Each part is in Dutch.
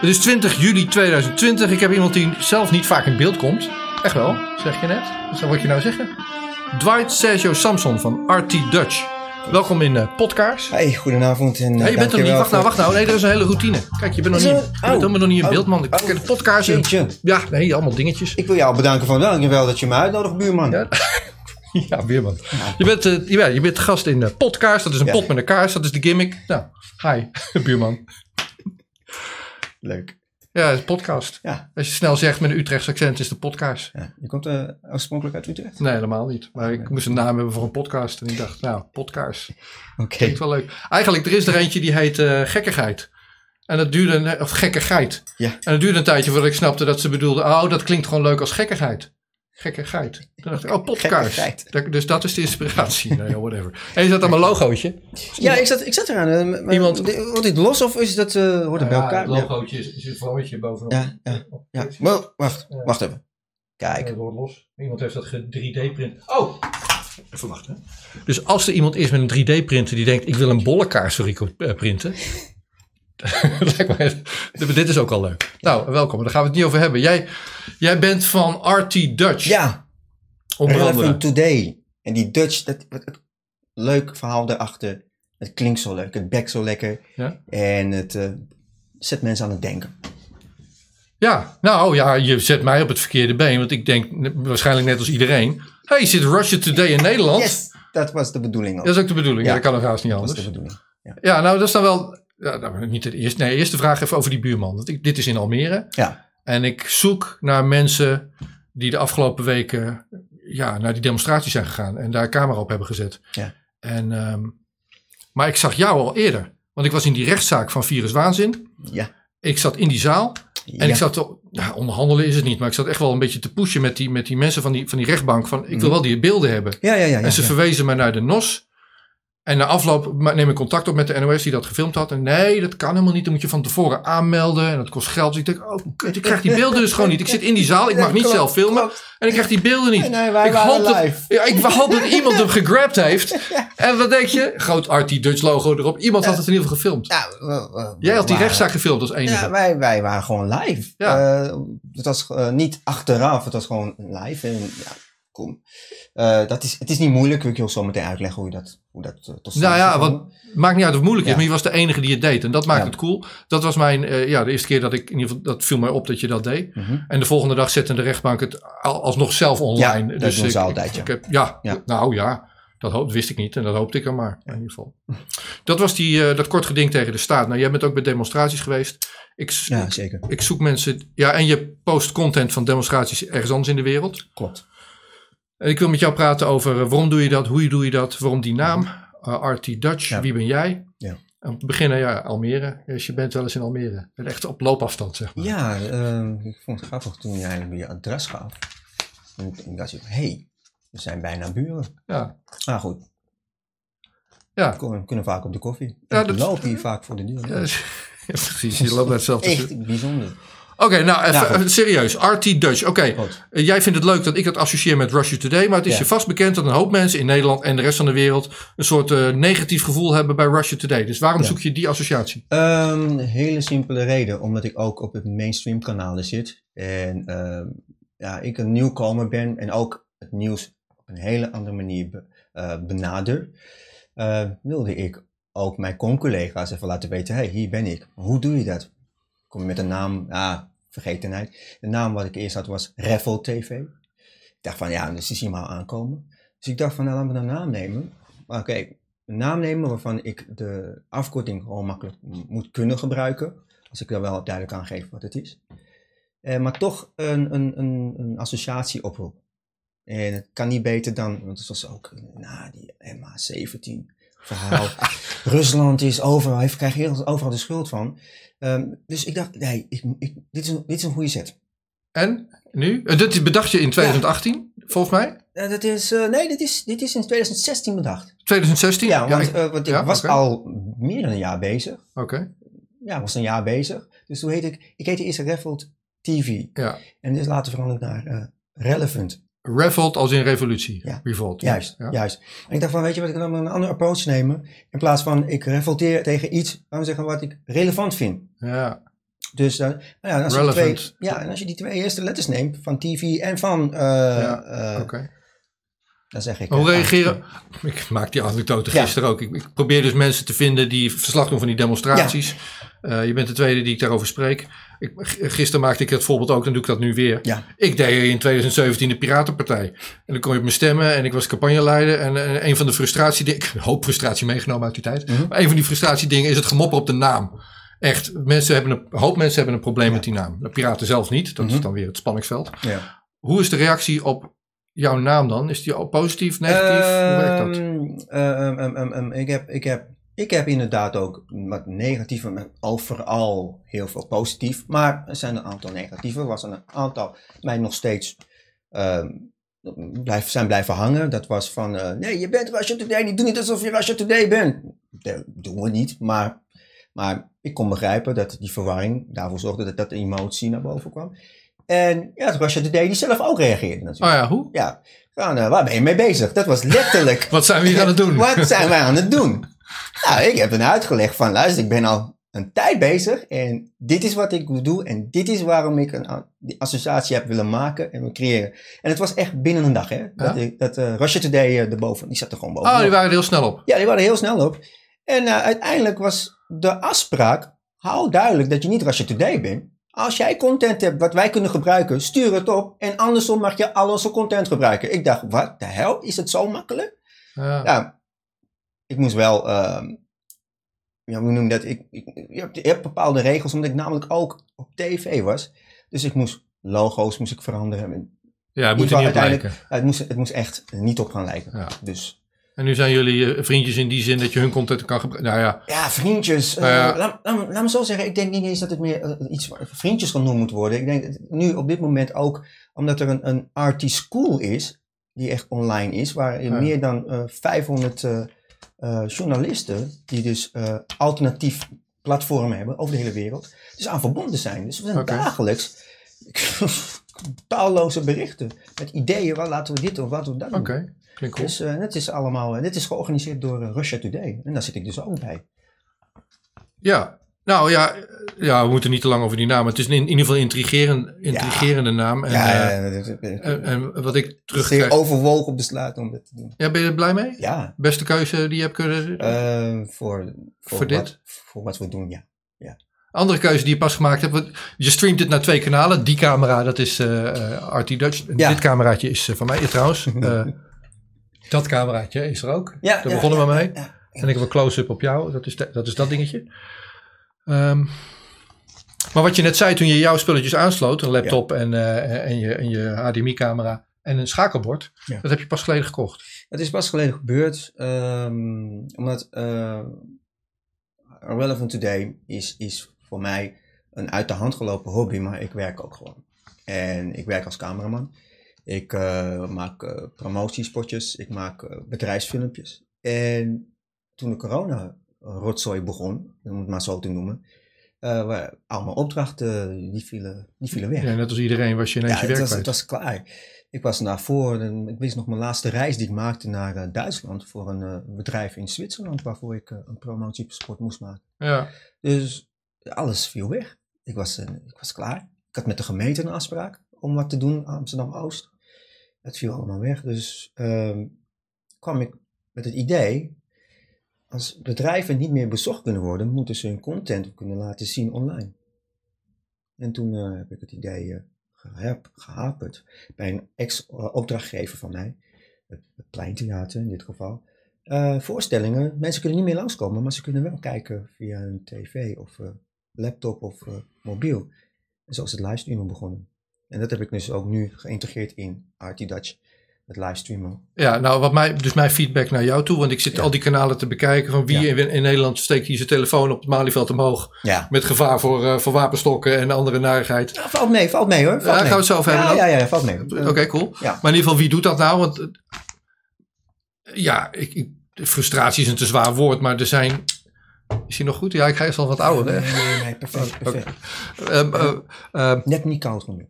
Het is 20 juli 2020. Ik heb iemand die zelf niet vaak in beeld komt. Echt wel, zeg je net. Wat zou ik je nou zeggen? Dwight Sergio Samson van RT Dutch. Welkom in uh, Podkaars. Hey, goedenavond. En, uh, hey, je bent er niet. Wacht nou, wacht nou. Nee, er is een hele routine. Kijk, je bent nog niet, je bent helemaal nog niet in oh, beeld, man. Ik, oh, de podcast. En, ja, nee, allemaal dingetjes. Ik wil jou bedanken van wel, wel dat je me uitnodigt, buurman. Ja. Ja, weerman. Je bent, uh, ja, je bent gast in uh, Podcast. Dat is een pot met een kaars. Dat is de gimmick. Nou, hi, buurman. Leuk. Ja, het is podcast. Ja. Als je snel zegt met een Utrechtse accent, is de podcast. Ja. Je komt uh, oorspronkelijk uit Utrecht? Nee, helemaal niet. Maar ik moest een naam hebben voor een podcast. En ik dacht, nou, podcast. Oké. Okay. Klinkt wel leuk. Eigenlijk, er is er eentje die heet uh, Gekkigheid. En dat duurde, of gekkigheid. Ja. En dat duurde een tijdje voordat ik snapte dat ze bedoelde, oh, dat klinkt gewoon leuk als gekkigheid. Gekke geit. Toen dacht ik, oh, podcast. Dus dat is de inspiratie. nee, whatever. En is dat dan mijn logootje? Ja, ik zat, ik zat eraan. Uh, Iemand... Wordt dit los of is dat, uh, hoort het bij elkaar? Het logootje is, is een vlammetje bovenop. Ja, ja, ja. Maar, wacht, wacht even. Kijk. Het wordt los. Iemand heeft dat 3D-print. Oh! Even wachten. Dus als er iemand is met een 3D-printer die denkt, ik wil een bollenkaars printen. dit is ook al leuk. Nou, welkom. Daar gaan we het niet over hebben. Jij, jij bent van RT Dutch. Ja. Onder andere. Today. En die Dutch, dat, het, leuk verhaal daarachter. Het klinkt zo leuk. Het bekt zo lekker. Ja? En het uh, zet mensen aan het denken. Ja, nou ja, je zet mij op het verkeerde been. Want ik denk waarschijnlijk net als iedereen. hey, zit Russia Today in Nederland? Yes, dat was de bedoeling. Ook. Dat is ook de bedoeling. Ja, dat kan nog haast niet anders. Dat was de bedoeling. Ja. ja, nou dat is dan wel ja, nou, niet het eerste. Nee, eerste vraag even over die buurman. Want ik, dit is in Almere. Ja. En ik zoek naar mensen die de afgelopen weken ja, naar die demonstraties zijn gegaan en daar camera op hebben gezet. Ja. En, um, maar ik zag jou al eerder. Want ik was in die rechtszaak van Virus Waanzin. Ja. Ik zat in die zaal. En ik zat te, nou, onderhandelen is het niet, maar ik zat echt wel een beetje te pushen met die, met die mensen van die, van die rechtbank. Van ik wil mhm. wel die beelden hebben. Ja, ja, ja, en ze verwezen me naar de NOS. En na afloop neem ik contact op met de NOS die dat gefilmd had. En nee, dat kan helemaal niet. Dan moet je van tevoren aanmelden. En dat kost geld. Dus ik denk, oh kut, ik krijg die beelden dus gewoon niet. Ik zit in die zaal. Ik mag niet zelf filmen. En ik krijg die beelden niet. Nee, wij ik, hoop dat, ja, ik hoop dat iemand hem gegrabt heeft. En wat denk je? Groot RT Dutch logo erop. Iemand had het in ieder geval gefilmd. Ja, Jij had die rechtszaak gefilmd als enige. Ja, wij, wij waren gewoon live. Ja. Uh, het was uh, niet achteraf. Het was gewoon live. En ja, kom. Uh, dat is, het is niet moeilijk. Ik wil zo meteen uitleggen hoe je dat, hoe dat uh, tot Nou ja, wat, maakt niet uit of het moeilijk is, maar je was de enige die het deed. En dat maakt het cool. Dat was mijn, uh, ja, de eerste keer dat ik, in ieder geval, dat viel mij op dat je dat deed. Mm -hmm. En de volgende dag zette de rechtbank het alsnog zelf online. Ja, dat dus ze altijd, ja. Ik heb, ja, ja, nou ja. Dat, hoop, wist ik niet en dat hoopte ik er maar, in ieder geval. Dat was die, uh, dat kort geding tegen de staat. Nou, jij bent ook bij demonstraties geweest. Ik, ja, zeker. Ik zoek mensen, ja, en je post content van demonstraties ergens anders in de wereld. Klopt. Ik wil met jou praten over uh, waarom doe je dat, hoe doe je dat, waarom die naam, uh, RT Dutch, ja. wie ben jij? Ja. Om te beginnen, ja, Almere. Dus je bent wel eens in Almere. Echt op loopafstand, zeg maar. Ja, uh, ik vond het grappig toen jij je adres gaf. En ik dacht, hé, hey, we zijn bijna buren. Ja. Maar goed. Ja. We kunnen vaak op de koffie. Ja, dat, loop hier vaak voor de deur. Ja, ja precies, je loopt net zelf. Echt bijzonder. Oké, nou even, serieus. RT Dutch. Oké, eh, jij vindt het leuk dat ik dat associeer met Russia Today, maar het is je vast bekend dat een hoop mensen in Nederland en de rest van de wereld een soort uh, negatief gevoel hebben bij Russia Today. Dus waarom zoek je die associatie? Um, hele simpele reden, omdat ik ook op het mainstream kanalen zit en uh, ja, ik een nieuwkomer ben en ook het nieuws op een hele andere manier be, benader, wilde ik ook mijn con-collega's even laten weten, hey, hier ben ik. Hoe doe je dat? Kom met een naam, ah, vergetenheid. De naam wat ik eerst had was Reffel TV. Ik dacht van, ja, dus zie je maar aankomen. Dus ik dacht van, nou, laten we een naam nemen. Oké, een naam nemen waarvan ik de afkorting gewoon makkelijk moet kunnen gebruiken. Als ik er wel duidelijk aan geef wat het is. Eh, maar toch een, een, een, een associatie oproep. En het kan niet beter dan, want het was ook na die MH17 verhaal. Rusland is overal, hij krijgt overal de schuld van. Um, dus ik dacht, nee, ik, ik, dit, is een, dit is een goede set. En nu? Uh, dit bedacht je in 2018, ja. volgens mij? Uh, dat is, uh, nee, dit is, dit is in 2016 bedacht. 2016? Ja, want, ja, ik, want ik ja, was okay. al meer dan een jaar bezig. Oké. Okay. Ja, was een jaar bezig. Dus toen heette ik, ik heette eerst Reffeld TV. Ja. En dus later veranderd naar Relevant Revolt als in revolutie. Ja. Revolt. Juist, ja. juist. En ik dacht van, weet je wat, ik kan een andere approach nemen. In plaats van, ik revolteer tegen iets, laten we zeggen, wat ik relevant vind. Ja. Dus uh, ja, als je twee, ja, en als je die twee eerste letters neemt, van TV en van... Uh, ja, Oké. Dan zeg ik. Hoe reageren? Ik maak die anekdote gisteren ook. Ik, ik, probeer dus mensen te vinden die verslag doen van die demonstraties. Uh, je bent de tweede die ik daarover spreek. Ik, gisteren maakte ik het voorbeeld ook, dan doe ik dat nu weer. Ja. Ik deed in 2017 de Piratenpartij. En dan kon je op me stemmen en ik was campagneleider. En, en een van de frustratiedingen, ik een hoop frustratie meegenomen uit die tijd. Mm -hmm. Maar een van die frustratiedingen is het gemopper op de naam. Echt, mensen hebben een, hoop mensen hebben een probleem met die naam. De piraten zelf niet, dat mm -hmm. is dan weer het spanningsveld. Ja. Hoe is de reactie op jouw naam dan? Is die positief, negatief? Hoe werkt dat? Um, um, ik, heb, ik, heb, ik heb inderdaad ook wat negatieve, overal heel veel positief. Maar er zijn een aantal negatieve. Er was een aantal mij nog steeds blijf, zijn blijven hangen. Dat was van, uh, nee, je bent Russia Today niet. Doe niet alsof je Russia Today bent. Dat doen we niet, maar... Maar ik kon begrijpen dat die verwarring daarvoor zorgde dat dat emotie naar boven kwam. En ja, toen was je de die zelf ook reageerde natuurlijk. Oh ja, hoe? Ja, van, uh, waar ben je mee bezig? Dat was letterlijk. Wat zijn we hier aan het doen? Wat zijn wij aan het doen? nou, ik heb hem uitgelegd van, luister, ik ben al een tijd bezig en dit is wat ik doe en dit is waarom ik een die associatie heb willen maken en wil creëren. En het was echt binnen een dag, hè? Dat, Ja? ik, dat uh, Russia Today uh, erboven, die zat er gewoon boven. Oh, die waren er heel snel op. Ja, die waren er heel snel op. En uh, uiteindelijk was de afspraak, hou duidelijk dat je niet Russia Today bent. Als jij content hebt wat wij kunnen gebruiken, stuur het op. En andersom mag je al onze content gebruiken. Ik dacht, wat de hel? Is het zo makkelijk? Ja. Ja, ik moest wel, uh, ja, hoe noem je dat? Ik, ik, je, hebt, je hebt bepaalde regels, omdat ik namelijk ook op tv was. Dus ik moest logo's moest ik veranderen. Ja, het moet er niet op lijken. Ja, het, moest, het moest echt niet op gaan lijken. Ja. Dus. En nu zijn jullie uh, vriendjes in die zin dat je hun content kan gebruiken. Nou ja. Ja, vriendjes. Uh, Nou ja. Laat, laat, laat, me zo zeggen, ik denk niet eens dat het meer uh, iets vriendjes genoemd moet worden. Ik denk nu op dit moment ook, omdat er een, een RT School is, die echt online is, waar ja. meer dan 500 journalisten, die dus alternatief platformen hebben over de hele wereld, dus aan verbonden zijn. Dus we zijn okay. dagelijks talloze berichten met ideeën, waar laten we dit of wat we dat doen. Cool. Dus uh, dit is allemaal, uh, dit is georganiseerd door uh, Russia Today. En daar zit ik dus ook bij. Ja, nou ja, ja, we moeten niet te lang over die naam. Het is in ieder geval een intrigerend, intrigerende ja. naam. En, ja, ja, en, en, wat ik terug. Zeer overwogen besluit om dit te doen. Ja, ben je er blij mee? Ja. Beste keuze die je hebt kunnen. Uh, voor, voor, voor wat, dit? Voor wat we doen, ja. ja. Andere keuze die je pas gemaakt hebt. Je streamt dit naar twee kanalen. Die camera, dat is uh, RT Dutch. Ja. Dit cameraatje is van mij trouwens. Uh, dat cameraatje is er ook. Ja, Daar begonnen we mee. En ik heb een close-up op jou. Dat is, de, dat, is dat dingetje. Um, maar wat je net zei toen je jouw spulletjes aansloot. Een laptop en, uh, en, je, en je HDMI-camera en een schakelbord. Dat heb je pas geleden gekocht. Het is pas geleden gebeurd. Um, omdat uh, Relevant Today is, is voor mij een uit de hand gelopen hobby. Maar ik werk ook gewoon. En ik werk als cameraman. Ik uh, maak uh, promotiespotjes, ik maak uh, bedrijfsfilmpjes. En toen de corona-rotzooi begon, om het maar zo te noemen, waren allemaal opdrachten, die vielen, die vielen weg. Ja, net als iedereen was je ineens ja, je werk was, het was klaar. Ik was daarvoor, ik wist nog mijn laatste reis die ik maakte naar Duitsland voor een bedrijf in Zwitserland, waarvoor ik een promotiespot moest maken. Ja. Dus alles viel weg. Ik was, ik was klaar. Ik had met de gemeente een afspraak om wat te doen, Amsterdam-Oost. Het viel allemaal weg. Dus um, kwam ik met het idee, als bedrijven niet meer bezocht kunnen worden, moeten ze hun content kunnen laten zien online. En toen uh, heb ik het idee uh, gehap, gehaperd bij een ex-opdrachtgever van mij, het, het Pleintheater in dit geval. Voorstellingen, mensen kunnen niet meer langskomen, maar ze kunnen wel kijken via een tv of laptop of mobiel. En zo is het livestreamen begonnen. En dat heb ik dus ook nu geïntegreerd in RT Dutch, het livestreamen. Ja, nou wat mij, dus mijn feedback naar jou toe, want ik zit ja. al die kanalen te bekijken van wie ja. in, in, Nederland steekt hier zijn telefoon op het Malieveld omhoog. Ja. Met gevaar voor, uh, voor wapenstokken en andere narigheid. Ja, valt mee, valt mee hoor. Valt ja, mee. gaan we het ja, hebben. Ja, ja, ja, valt mee. Oké, okay, cool. Maar in ieder geval, wie doet dat nou? Want uh, ja, ik, ik, frustratie is een te zwaar woord, maar er zijn is hij nog goed? Ja, ik ga eerst al wat ouder. Nee, nee, nee, nee perfect. perfect. Okay. Um, uh, uh, Net niet koud genoeg.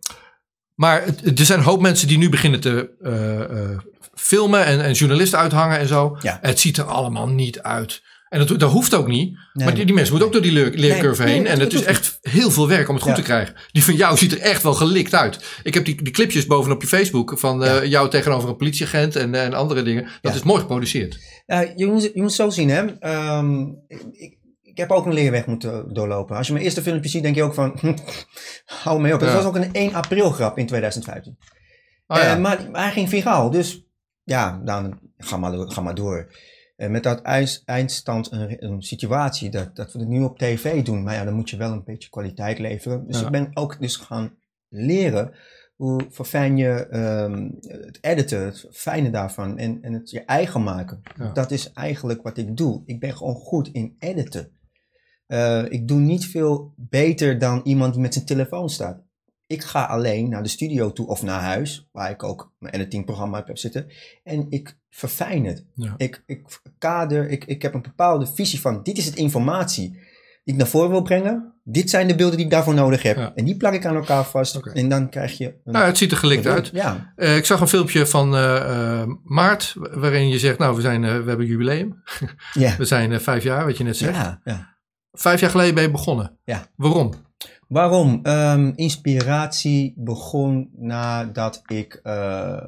Maar er zijn een hoop mensen die nu beginnen te uh, filmen en, en, journalisten uithangen en zo. Ja. Het ziet er allemaal niet uit. En dat, dat hoeft ook niet. Nee, maar die, die mensen moeten ook door die leer, leercurve nee, heen. Nee, en het is echt heel veel werk om het goed te krijgen. Die van jou ziet er echt wel gelikt uit. Ik heb die, die clipjes bovenop je Facebook van uh, jou tegenover een politieagent en, en andere dingen. Dat is mooi geproduceerd. je, moet, je moet zo zien, hè. Um, ik heb ook een leerweg moeten doorlopen. Als je mijn eerste filmpje ziet, denk je ook van, hou me op. Het was ook een 1 april grap in 2015. Oh, uh, maar, maar hij ging viraal, dus ja, dan ga maar, ga maar door. En met dat eindstand een, een, situatie dat, dat we het nu op tv doen. Maar ja, dan moet je wel een beetje kwaliteit leveren. Dus ik ben ook dus gaan leren hoe verfijn je um, het editen, het fijne daarvan en, en het je eigen maken. Dat is eigenlijk wat ik doe. Ik ben gewoon goed in editen. Uh, ik doe niet veel beter dan iemand die met zijn telefoon staat. Ik ga alleen naar de studio toe of naar huis, waar ik ook mijn editingprogramma heb zitten. En ik verfijn het. Ik, ik kader, ik, ik heb een bepaalde visie van, dit is het informatie die ik naar voren wil brengen. Dit zijn de beelden die ik daarvoor nodig heb. En die plak ik aan elkaar vast. En dan krijg je... Nou, het ziet er gelikt uit. Ja. Uh, ik zag een filmpje van uh, maart, waarin je zegt, nou, we, zijn, we hebben jubileum. ja. We zijn vijf jaar, wat je net zegt. Ja, ja. Vijf jaar geleden ben je begonnen. Ja. Waarom? Waarom? Um, inspiratie begon nadat ik uh,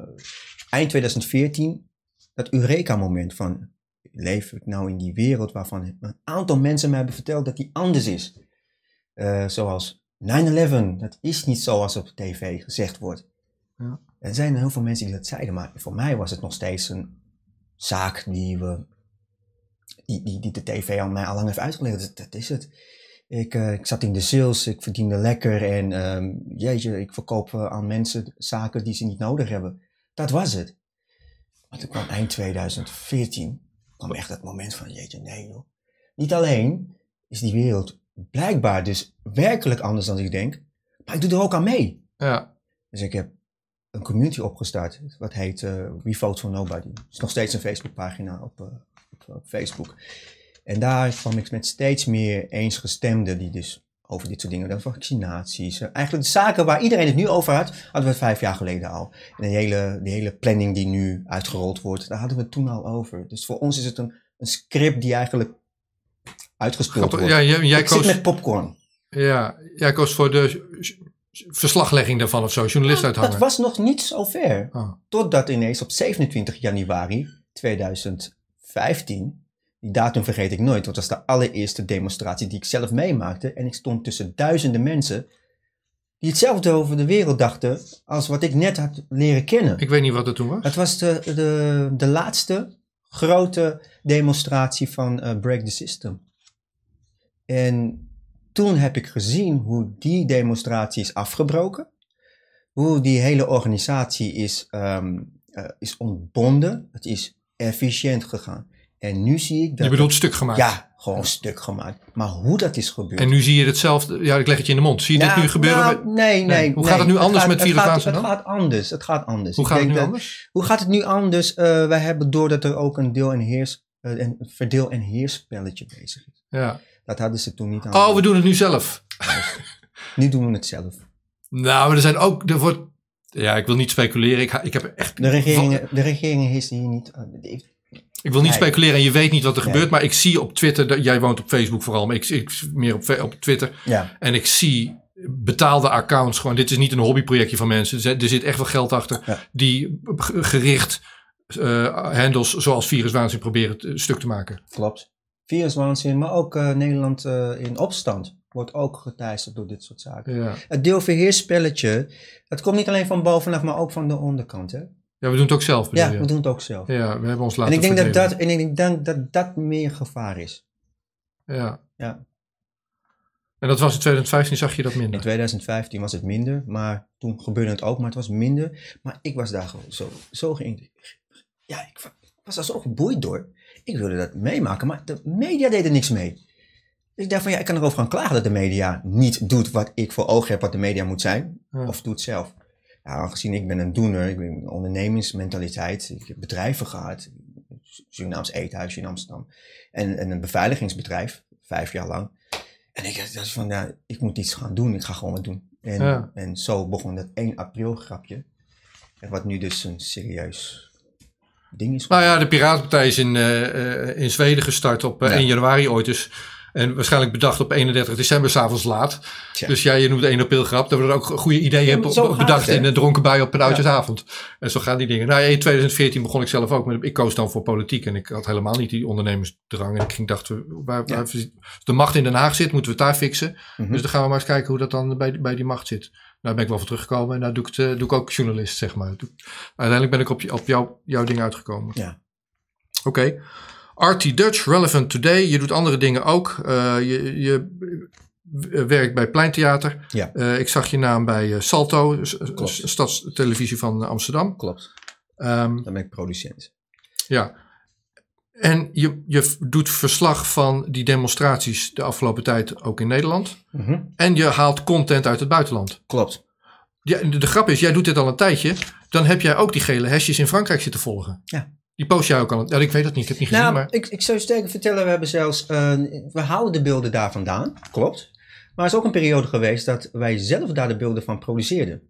eind 2014 dat Eureka-moment van leef ik nou in die wereld waarvan een aantal mensen mij hebben verteld dat die anders is. Uh, zoals 9-11, dat is niet zoals op tv gezegd wordt. Ja. Er zijn heel veel mensen die dat zeiden, maar voor mij was het nog steeds een zaak die, we, die, die, die de tv al mij al lang heeft uitgelegd. Dat, dat is het. Ik, uh, ik zat in de sales, ik verdiende lekker en um, jeetje, ik verkoop uh, aan mensen zaken die ze niet nodig hebben. Dat was het. Maar toen kwam eind 2014, kwam echt het moment van jeetje, nee joh. Niet alleen is die wereld blijkbaar dus werkelijk anders dan ik denk, maar ik doe er ook aan mee. Ja. Dus ik heb een community opgestart, wat heet uh, We Vote for Nobody. Het is nog steeds een Facebookpagina op, op, op Facebook. En daar kwam ik met steeds meer eensgestemden die dus over dit soort dingen, de vaccinaties, eh, eigenlijk de zaken waar iedereen het nu over had, hadden we het vijf jaar geleden al. En de hele, de hele planning die nu uitgerold wordt, daar hadden we het toen al over. Dus voor ons is het een, een script die eigenlijk uitgespeeld wordt. Ja, jij, jij ik koos, zit met popcorn. Ja, jij koos voor de verslaglegging daarvan of zo, journalist uithangen. Dat was nog niet zo ver. Oh. Totdat ineens op 27 januari 2015 die datum vergeet ik nooit, want dat was de allereerste demonstratie die ik zelf meemaakte. En ik stond tussen duizenden mensen die hetzelfde over de wereld dachten als wat ik net had leren kennen. Ik weet niet wat het toen was. Het was de, de, de laatste grote demonstratie van uh, Break the System. En toen heb ik gezien hoe die demonstratie is afgebroken. Hoe die hele organisatie is, um, uh, is ontbonden. Het is efficiënt gegaan. En nu zie ik dat... Je bedoelt stuk gemaakt? Ja, gewoon stuk gemaakt. Maar hoe dat is gebeurd... En nu zie je hetzelfde... Ja, ik leg het je in de mond. Zie je dit nu gebeuren? Nou, nee, nee, Hoe gaat het nu anders met virus het, het gaat anders. Het gaat anders. Hoe gaat het nu anders? Hoe gaat het nu anders? Uh, wij hebben door dat er ook een deel- en heers... Uh, een verdeel- en heerspelletje bezig is. Ja. Dat hadden ze toen niet aan. Oh, we doen het nu zelf. nu doen we het zelf. Nou, maar er zijn ook... Er wordt, ja, ik wil niet speculeren. Ik, ik heb echt... De regering, de regering heeft hier niet... Ik wil niet speculeren en je weet niet wat er gebeurt, maar ik zie op Twitter, dat, jij woont op Facebook vooral, maar ik zie meer op, op Twitter. Ja. En ik zie betaalde accounts gewoon. Dit is niet een hobbyprojectje van mensen. Er zit echt wel geld achter die gericht uh, handles zoals viruswaanzin proberen stuk te maken. Klopt. Viruswaanzin, maar ook uh, Nederland uh, in opstand wordt ook geteisterd door dit soort zaken. Ja. Het deelverheerspelletje, het komt niet alleen van bovenaf, maar ook van de onderkant. Hè? Ja, we doen het ook zelf. Ja, we doen het ook zelf. Ja, we hebben ons laten En ik denk, dat dat, en ik denk dat dat meer gevaar is. Ja. ja. En dat was in 2015, zag je dat minder? In 2015 was het minder, maar toen gebeurde het ook, maar het was minder. Maar ik was daar gewoon zo, zo Ja, ik was daar zo geboeid door. Ik wilde dat meemaken, maar de media deden niks mee. Dus ik dacht van ja, ik kan erover gaan klagen dat de media niet doet wat ik voor ogen heb wat de media moet zijn. Of doet zelf. Ja, aangezien ik ben een doener, ik ben een ondernemingsmentaliteit, ik heb bedrijven gehad, Surinaams Eethuisje in Amsterdam, en, en, een beveiligingsbedrijf, vijf jaar lang. En ik dacht van, ja, ik moet iets gaan doen, ik ga gewoon wat doen. En, en zo begon dat 1 april grapje, wat nu dus een serieus ding is. Nou ja, de Piratenpartij is in, uh, in Zweden gestart op uh, 1 januari ooit, dus En waarschijnlijk bedacht op 31 december s'avonds laat. Dus jij, je noemt de 1 april grap. Dat we er ook goede ideeën hebben bedacht in een dronken bui op een oudjesavond. En zo gaan die dingen. Nou, in 2014 begon ik zelf ook met, ik koos dan voor politiek. En ik had helemaal niet die ondernemersdrang. En ik ging dachten, waar, waar de macht in Den Haag zit, moeten we het daar fixen. Mhm. Dus dan gaan we maar eens kijken hoe dat dan bij, bij die macht zit. Nou ben ik wel voor teruggekomen en daar doe ik, het, eh, doe ik ook journalist, zeg maar. Uiteindelijk ben ik op, op jou, jouw ding uitgekomen. Ja. Oké. RT Dutch, Relevant Today. Je doet andere dingen ook. Uh, je, je werkt bij Pleintheater. Ja. Uh, ik zag je naam bij Salto, stadstelevisie van Amsterdam. Klopt. Um, Dan ben ik producent. Ja. En je, je doet verslag van die demonstraties de afgelopen tijd ook in Nederland. Mm En je haalt content uit het buitenland. Klopt. Ja, de, de grap is, jij doet dit al een tijdje. Dan heb jij ook die gele hesjes in Frankrijk zitten volgen. Ja. Die post jij ook al. Ja, ik weet dat niet, ik heb het niet gezien. Nou, maar... ik, ik zou je sterker vertellen, we hebben zelfs, uh, we houden de beelden daar vandaan. Klopt. Maar er is ook een periode geweest dat wij zelf daar de beelden van produceerden.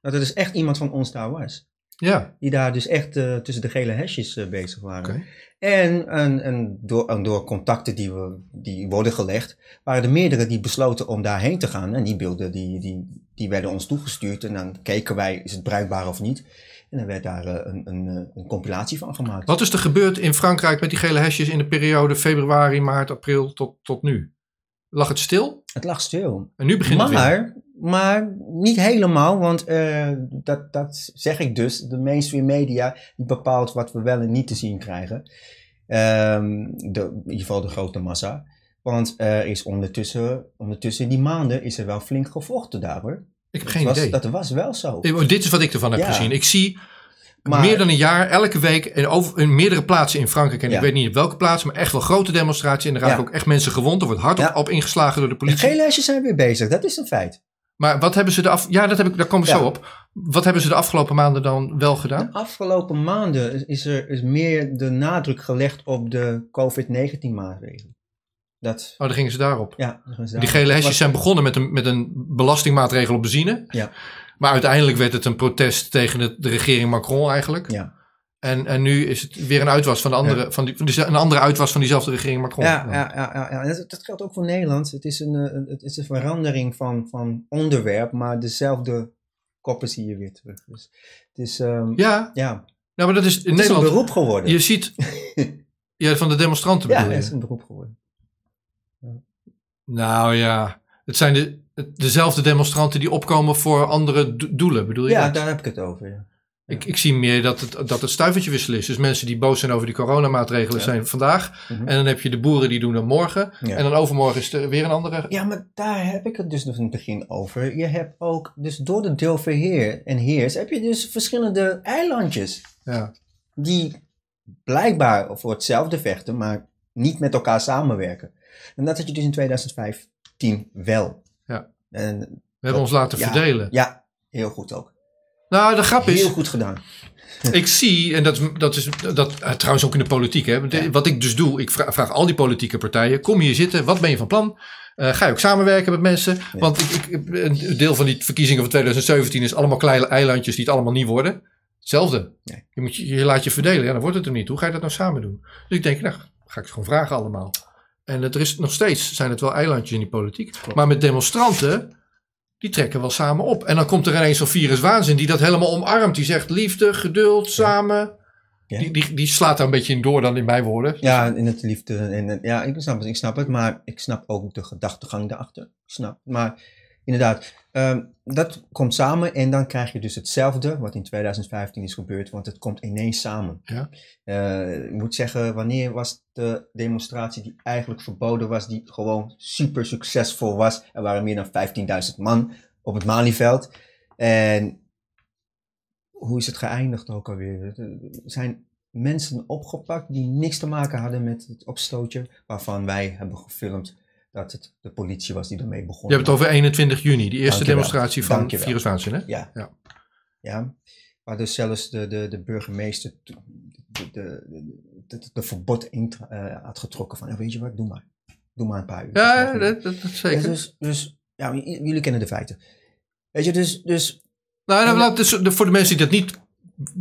Dat er dus echt iemand van ons daar was. Ja. Die daar dus echt uh, tussen de gele hesjes uh, bezig waren. Okay. En, en, en, door, en door contacten die, we, die worden gelegd, waren er meerdere die besloten om daarheen te gaan. En die beelden die, die, die werden ons toegestuurd. En dan keken wij, is het bruikbaar of niet? En dan werd daar uh, een, een, een, compilatie van gemaakt. Wat is er gebeurd in Frankrijk met die gele hesjes in de periode februari, maart, april tot, tot nu? Lag het stil? Het lag stil. En nu begint maar, het weer. Maar niet helemaal, want uh, dat, dat zeg ik dus. De mainstream media die bepaalt wat we wel en niet te zien krijgen. Um, de, in ieder geval de grote massa. Want er is ondertussen, ondertussen die maanden is er wel flink gevochten daar hoor. Ik heb geen was, idee. Dat was wel zo. Dit is wat ik ervan heb ja. gezien. Ik zie maar, meer dan een jaar, elke week, in, over, in meerdere plaatsen in Frankrijk. En ja. ik weet niet op welke plaats, maar echt wel grote demonstraties. En er raken ja. ook echt mensen gewond. Er wordt hard op, op, ingeslagen door de politie. De gele lijstjes zijn weer bezig, dat is een feit. Maar wat hebben ze de af... Ja, dat heb ik, daar kom ik zo op. Wat hebben ze de afgelopen maanden dan wel gedaan? De afgelopen maanden is er is meer de nadruk gelegd op de COVID-19 maatregelen. Dat, oh, dan gingen ze daarop. Ja, Die gele hesjes zijn begonnen met een, met een belastingmaatregel op benzine. Ja. Maar uiteindelijk werd het een protest tegen de, de regering Macron eigenlijk. Ja. En, en nu is het weer een uitwas van, de andere, ja. van die, een andere uitwas van diezelfde regering Macron. Ja, ja, ja, ja, ja. Dat, dat, geldt ook voor Nederland. Het is een, een, het is een verandering van, van onderwerp, maar dezelfde koppen zie je weer terug. Dus, het is, um, ja. ja. Nou, maar dat is in het Nederland. is een beroep geworden. Je ziet. ja, van de demonstranten ja, bedoel je? het is een beroep geworden. Nou ja, het zijn de, dezelfde demonstranten die opkomen voor andere do doelen, bedoel je? Ja, dat? daar heb ik het over. Ja. Ik, ik zie meer dat het, dat het stuivertje wisselen is. Dus mensen die boos zijn over die coronamaatregelen ja. zijn vandaag. Mm -hmm. En dan heb je de boeren die doen dat morgen. Ja. En dan overmorgen is er weer een andere. Ja, maar daar heb ik het dus nog in het begin over. Je hebt ook, dus door de deelverheer en heers, heb je dus verschillende eilandjes. Ja. Die blijkbaar voor hetzelfde vechten, maar niet met elkaar samenwerken. En dat had je dus in 2015 wel. Ja. En We hebben ons laten ja, verdelen. Ja, heel goed ook. Nou, de grap is. Heel goed gedaan. Ik zie, en dat, dat is dat, uh, trouwens ook in de politiek, hè, ja. wat ik dus doe, ik vraag, vraag, al die politieke partijen: kom hier zitten, wat ben je van plan? Uh, ga je ook samenwerken met mensen? Ja. Want ik, ik, een deel van die verkiezingen van 2017 is allemaal kleine eilandjes die het allemaal niet worden. Hetzelfde. Nee. Je, moet, je laat je verdelen, ja, dan wordt het er niet. Hoe ga je dat nou samen doen? Dus ik denk, nou, ga ik het gewoon vragen allemaal. En het, er is nog steeds zijn het wel eilandjes in die politiek. Klopt. Maar met demonstranten, die trekken wel samen op. En dan komt er ineens zo'n viruswaanzin die dat helemaal omarmt. Die zegt liefde, geduld, samen. Ja. Die, die, die slaat daar een beetje in door dan in mijn woorden. Ja, in het liefde. En, ja, ik snap, het, ik snap het. Maar ik snap ook de gedachtegang daarachter. Ik snap. Maar inderdaad, um, dat komt samen. En dan krijg je dus hetzelfde wat in 2015 is gebeurd. Want het komt ineens samen. Ja. Uh, ik moet zeggen, wanneer was de demonstratie die eigenlijk verboden was, die gewoon super succesvol was? Er waren meer dan 15.000 man op het Malieveld. En hoe is het geëindigd ook alweer? Er zijn mensen opgepakt die niks te maken hadden met het opstootje, waarvan wij hebben gefilmd dat het de politie was die ermee begon. Je hebt het over 21 juni, die eerste demonstratie van viruswaanzin, hè? Ja. Ja. ja. Waar dus zelfs de, de, de burgemeester de, de, de, verbod in uh, had getrokken van, weet je wat, doe maar. Doe maar een paar uur. Ja, dat, dat, dat zeker. Dus, dus ja, jullie kennen de feiten. Weet je, dus... dus nou, nou, dus voor de mensen die dat niet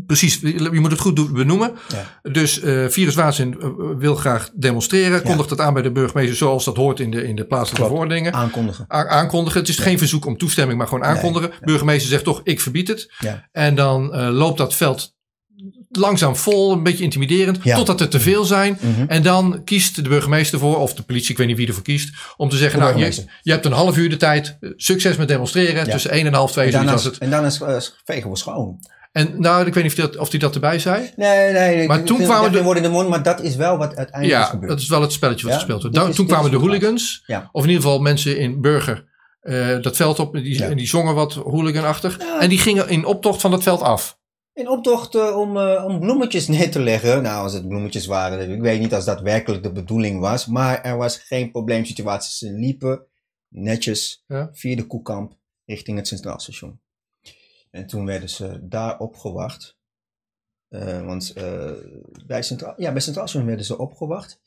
precies, je moet het goed benoemen. Ja. Dus uh, Virus Waanzin wil graag demonstreren. Kondigt dat aan bij de burgemeester zoals dat hoort in de, in de plaatselijke verordeningen. Aankondigen. aankondigen. Het is geen verzoek om toestemming, maar gewoon aankondigen. Burgemeester zegt toch, ik verbied het. En dan loopt dat veld langzaam vol, een beetje intimiderend, totdat er te veel zijn. Mhm. En dan kiest de burgemeester voor, of de politie, ik weet niet wie ervoor kiest, om te zeggen, nou, je, je, hebt een half uur de tijd, succes met demonstreren, tussen 1 en half 2 en was het. En dan is uh, vegen we schoon. En nou, ik weet niet of hij dat, of dat erbij zei. Nee, nee. Maar toen kwamen de woorden in de mond, maar dat is wel wat uiteindelijk ja, gebeurd. dat is wel het spelletje wat gespeeld wordt. toen kwamen de hooligans, of in ieder geval mensen in Burger, uh, dat veld op, die, die zongen wat hooliganachtig. En die gingen in optocht van dat veld af. In optocht om, uh, om bloemetjes neer te leggen. Nou, als het bloemetjes waren, ik weet niet als dat werkelijk de bedoeling was. Maar er was geen probleemsituatie. Ze liepen netjes via de Koekamp richting het Centraal Station. En toen werden ze daar opgewacht. Uh, want uh, bij, Centraal, ja, bij Centraal Station werden ze opgewacht.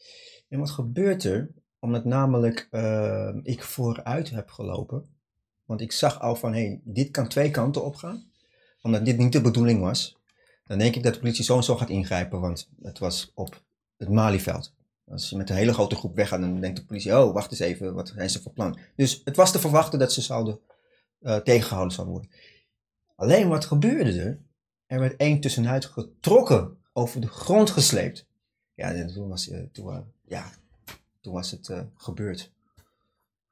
En wat gebeurt er? Omdat namelijk ik vooruit heb gelopen. Want ik zag al van, hé, hey, dit kan twee kanten opgaan omdat dit niet de bedoeling was, dan denk ik dat de politie zo en zo gaat ingrijpen, want het was op het Malieveld. Als je met een hele grote groep weggaat, dan denkt de politie, oh, wacht eens even, wat zijn ze voor plan? Dus het was te verwachten dat ze zouden uh, tegengehouden zouden worden. Alleen wat gebeurde er? Er werd één tussenuit getrokken, over de grond gesleept. Ja, toen was, uh, toen, uh, ja, toen was het gebeurd.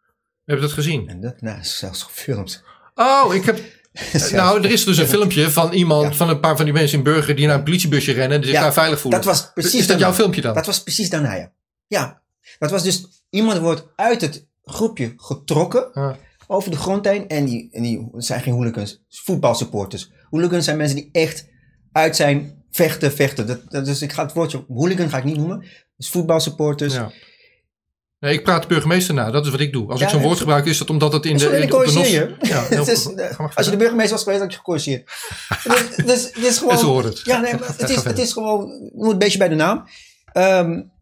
We hebben dat gezien? En dat, nou, zelfs gefilmd. Oh, ik heb, nou, er is dus een filmpje van iemand, van een paar van die mensen in Burger die naar een politiebusje rennen en zich daar veilig voelen. Dat was precies is dat jouw filmpje dan? Dat was precies daarna, ja. Ja, dat was dus, iemand wordt uit het groepje getrokken over de grond heen en die, en die zijn geen hooligans, voetbalsupporters. Hooligans zijn mensen die echt uit zijn vechten, vechten. Dat, dat, dus ik ga het woordje hooligan ga ik niet noemen. Dus voetbalsupporters. Ja. Nee, ik praat de burgemeester na. Dat is wat ik doe. Als ik zo'n woord gebruik, is dat omdat het in de... nos... ja, is, als je de burgemeester was geweest, had je gecorrigeerd. dus, dus, het is gewoon... En hoort het. Ja, nee, het, is, het is gewoon... Moet een beetje bij de naam. Um,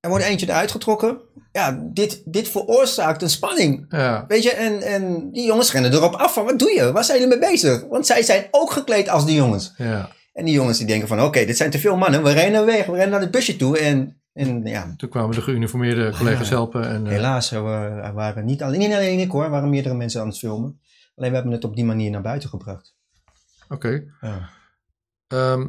er wordt eentje eruit getrokken. Ja, dit, dit veroorzaakt een spanning. Ja. Weet je, en, en die jongens rennen erop af van, wat doe je? Waar zijn jullie mee bezig? Want zij zijn ook gekleed als die jongens. Ja. En die jongens die denken van, oké, dit zijn te veel mannen. We rennen weg, we rennen naar het busje toe en en, ja, Toen kwamen de geuniformeerde collega's helpen. En, eh, Helaas, er waren niet alleen, niet alleen ik hoor, waren meerdere mensen aan het filmen. Alleen we hebben het op die manier naar buiten gebracht. Oké. Ja. Ehm,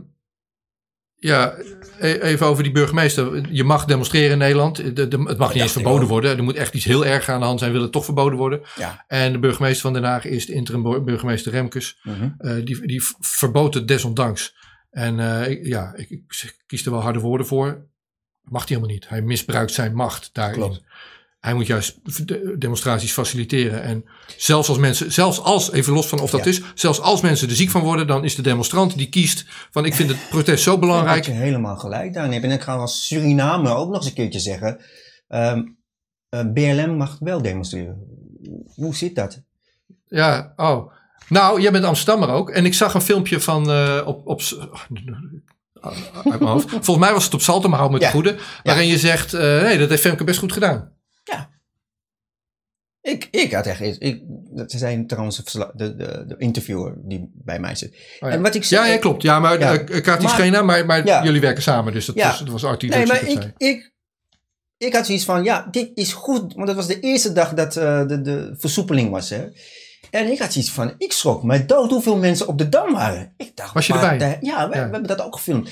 ja, e-, even over die burgemeester. Je mag demonstreren in Nederland. het mag niet eens verboden worden. Er moet echt iets heel erg aan de hand zijn. Wil het toch verboden worden? Ja. En de burgemeester van Den Haag is de interim burgemeester Remkes. Mhm. Eh, die, die verbood het desondanks. En uh, ja, ik, ik, kies er wel harde woorden voor. Mag hij helemaal niet. Hij misbruikt zijn macht daarin. Klopt. Hij moet juist demonstraties faciliteren. En zelfs als mensen, zelfs als, even los van of dat is, zelfs als mensen er ziek van worden, dan is de demonstrant die kiest van ik vind het protest zo belangrijk. Daar heb je helemaal gelijk daar. En ik ga als Suriname ook nog eens een keertje zeggen. Um, ehm, uh, eh, BLM mag wel demonstreren. Hoe zit dat? Ja, oh. Nou, jij bent Amsterdammer ook. En ik zag een filmpje van uh, op, op uit mijn hoofd. Volgens mij was het op Salto, maar hou me het goede. Waarin je zegt, uh, nee, dat heeft Femke best goed gedaan. Ja. Ik, ik had echt... Ik, ze zijn trouwens de, de, de, interviewer die bij mij zit. Oh en wat ik zei, ja, ja, klopt. Ja, maar ja, uh, Katie Schena, maar, maar jullie werken samen. Dus dat was, dat was Artie Nee, maar ik, ik, ik had zoiets van, ja, dit is goed. Want dat was de eerste dag dat uh, de, de versoepeling was. Hè. En ik had iets van, ik schrok mij dood hoeveel mensen op de Dam waren. Ik dacht, Was je erbij? ja, we, hebben dat ook gefilmd.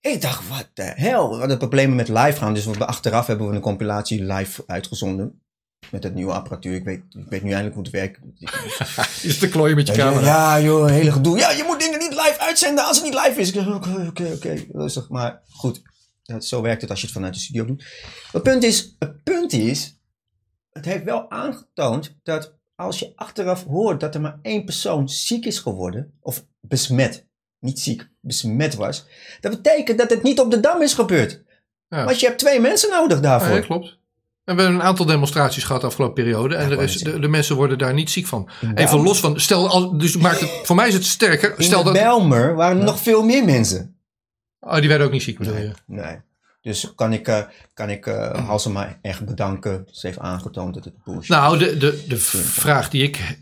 Ik dacht, wat de hel. We hadden problemen met live gaan. Dus we, achteraf hebben we een compilatie live uitgezonden. Met het nieuwe apparatuur. Ik weet, ik weet nu eindelijk hoe het werkt. is te klooien met je camera. Ja, joh, hele gedoe. Ja, je moet dingen niet live uitzenden als het niet live is. Oké, oké, oké. Rustig. Maar goed, zo werkt het als je het vanuit de studio doet. Het punt is, het punt is, het heeft wel aangetoond dat als je achteraf hoort dat er maar één persoon ziek is geworden, of besmet, niet ziek, besmet was, dat betekent dat het niet op de dam is gebeurd. Ja. Want je hebt twee mensen nodig daarvoor. Ja, klopt. En we hebben een aantal demonstraties gehad de afgelopen periode. En is, de, de, mensen worden daar niet ziek van. Even los van. Stel, al, dus maakt het, voor mij is het sterker. In stel dat. Belmer waren er nog veel meer mensen. Oh, die werden ook niet ziek, bedoel je? Nee. Dus kan ik, uh, kan ik uh, Halsema echt bedanken. Ze heeft aangetoond dat het bullshit Nou, de, de, de vraag die ik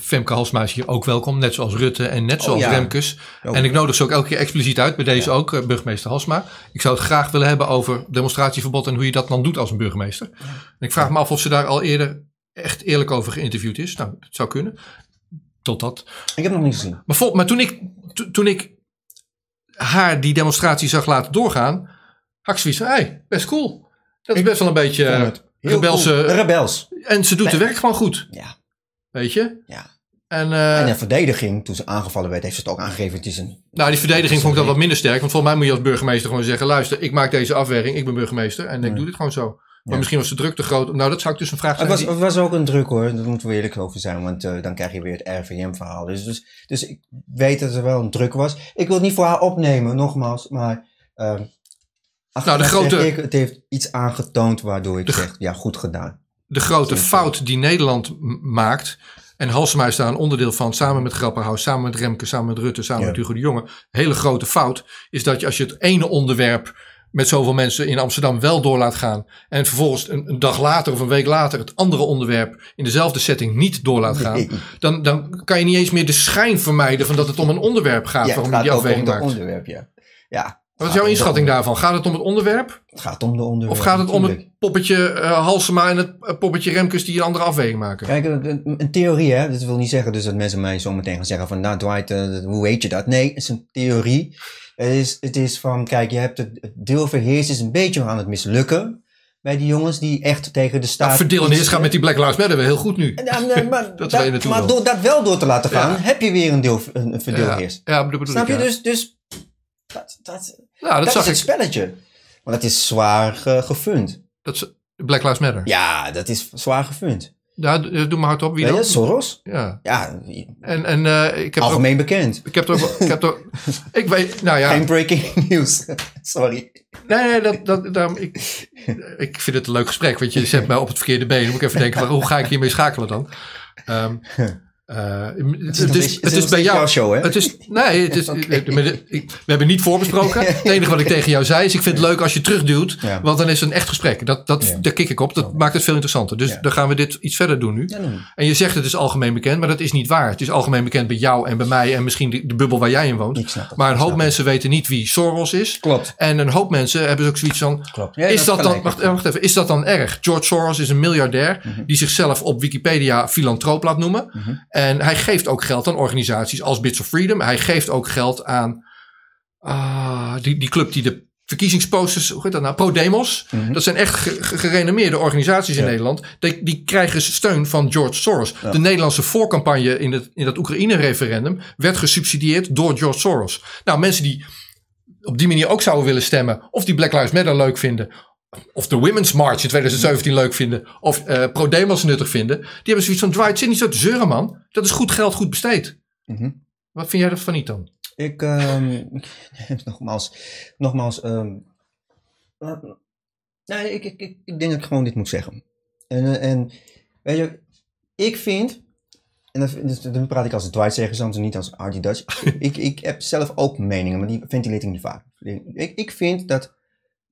Femke Halsma is hier ook welkom, net zoals Rutte en net oh, zoals oh, Remkes. En ik nodig ze ook elke keer expliciet uit, bij deze ook, uh, burgemeester Halsma. Ik zou het graag willen hebben over demonstratieverbod en hoe je dat dan doet als een burgemeester. En ik vraag me af of ze daar al eerder echt eerlijk over geïnterviewd is. Nou, dat zou kunnen. Tot dat. Ik heb nog niet gezien. Maar, vol, maar toen, ik, toen ik haar die demonstratie zag laten doorgaan, had ik zoiets van, hey, best cool. Dat is best wel een beetje rebelse... Rebels. En ze doet het werk gewoon goed. Ja. Weet je? Ja. En, uh, en de verdediging, toen ze aangevallen werd, heeft ze het ook aangegeven. Het is een, nou, die verdediging vond ik dan wat minder sterk. Want volgens mij moet je als burgemeester gewoon zeggen: luister, ik maak deze afweging, ik ben burgemeester en ik doe dit gewoon zo. Maar misschien was de druk te groot. Nou, dat zou ik dus een vraag stellen. Het was, het was ook een druk hoor, daar moeten we eerlijk over zijn. Want uh, dan krijg je weer het RVM-verhaal. Dus, dus, dus ik weet dat er wel een druk was. Ik wil het niet voor haar opnemen, nogmaals. Maar uh, nou, de grote, ik, het heeft iets aangetoond waardoor ik de, zeg: ja, goed gedaan. De grote fout die Nederland maakt en Halsema is daar een onderdeel van, samen met Grapperhaus, samen met Remke, samen met Rutte, samen met Hugo de Jonge. Hele grote fout is dat je als je het ene onderwerp met zoveel mensen in Amsterdam wel door laat gaan. En vervolgens een, een, dag later of een week later het andere onderwerp in dezelfde setting niet door laat gaan. Dan, dan kan je niet eens meer de schijn vermijden van dat het om een onderwerp gaat. Ja, waarom je die afweging maakt. onderwerp, ja. ja. Wat is jouw inschatting daarvan? Gaat het om het onderwerp? Het gaat om de onderwerp. Of gaat het om het poppetje uh, Halsema en het uh, poppetje Remkes die een andere afweging maken? Kijk, een, een, theorie, hè? Dat wil niet zeggen dus dat mensen mij zo meteen gaan zeggen van, nou Dwight, uh, hoe weet je dat? Nee, het is een theorie. Het is, het is van, kijk, je hebt het, het deelverheers is een beetje aan het mislukken bij die jongens die echt tegen de staat... Nou, verdeel en heers gaat met die Black Lives Matter weer heel goed nu. Ja, nee, maar dat, dat maar door dat wel door te laten gaan, heb je weer een, deel, een, verdeelheers. Ja, ja bedoel, Snap je? Dus, dus dat, dat, nou, dat, is het spelletje. Maar dat is zwaar gefund. Dat is Black Lives Matter? Ja, dat is zwaar gefund. Ja, doe maar hard op. Wie dan? Soros? Ja. ja. En, en uh, ik heb Algemeen bekend. Ik heb er ik heb er, ik weet, nou ja. Geen breaking news. Sorry. Nee, nee, dat, dat, daarom, ik, ik vind het een leuk gesprek, want je zet mij op het verkeerde been. Dan moet ik even denken, hoe ga ik hiermee schakelen dan? Um, Uh, het, het, is, het, is, bij jou. Show, hè? Het is, nee, het is, okay. we hebben niet voorbesproken. het enige wat ik tegen jou zei is: ik vind het leuk als je terugduwt. Ja. Want dan is het een echt gesprek. Dat, dat, ja. Daar kik ik op. Dat maakt het veel interessanter. Dus dan gaan we dit iets verder doen nu. En je zegt het is algemeen bekend, maar dat is niet waar. Het is algemeen bekend bij jou en bij mij en misschien de, de bubbel waar jij in woont. Maar een hoop mensen weten niet wie Soros is. Klopt. En een hoop mensen hebben ook zoiets van: is dat, dan, wacht, wacht, even, is dat dan erg? George Soros is een miljardair mm -hmm. die zichzelf op Wikipedia filantroop laat noemen. Mm -hmm. En hij geeft ook geld aan organisaties als Bits of Freedom. Hij geeft ook geld aan uh, die, die club die de verkiezingsposters, hoe heet dat nou? ProDemos. Mm -hmm. Dat zijn echt gerenommeerde organisaties in ja. Nederland. Die, die, krijgen steun van George Soros. Ja. De Nederlandse voorcampagne in, het, in dat Oekraïne-referendum werd gesubsidieerd door George Soros. Nou, mensen die op die manier ook zouden willen stemmen, of die Black Lives Matter leuk vinden, of de Women's March in 2017 leuk vinden. Of uh, pro-demos nuttig vinden. Die hebben zoiets van, Dwight, zit niet zo te zeuren man. Dat is goed geld, goed besteed. Mm -hmm. Wat vind jij ervan niet dan? Ik, um, nogmaals, nogmaals, um, nee, ik, ik, ik, ik denk dat ik gewoon dit moet zeggen. En, en weet je, ik vind, en dan, dan praat ik als Dwight zeggen, soms niet als Artie Dutch. ik, ik heb zelf ook meningen, maar die ventileer ik niet vaak. Ik, ik vind dat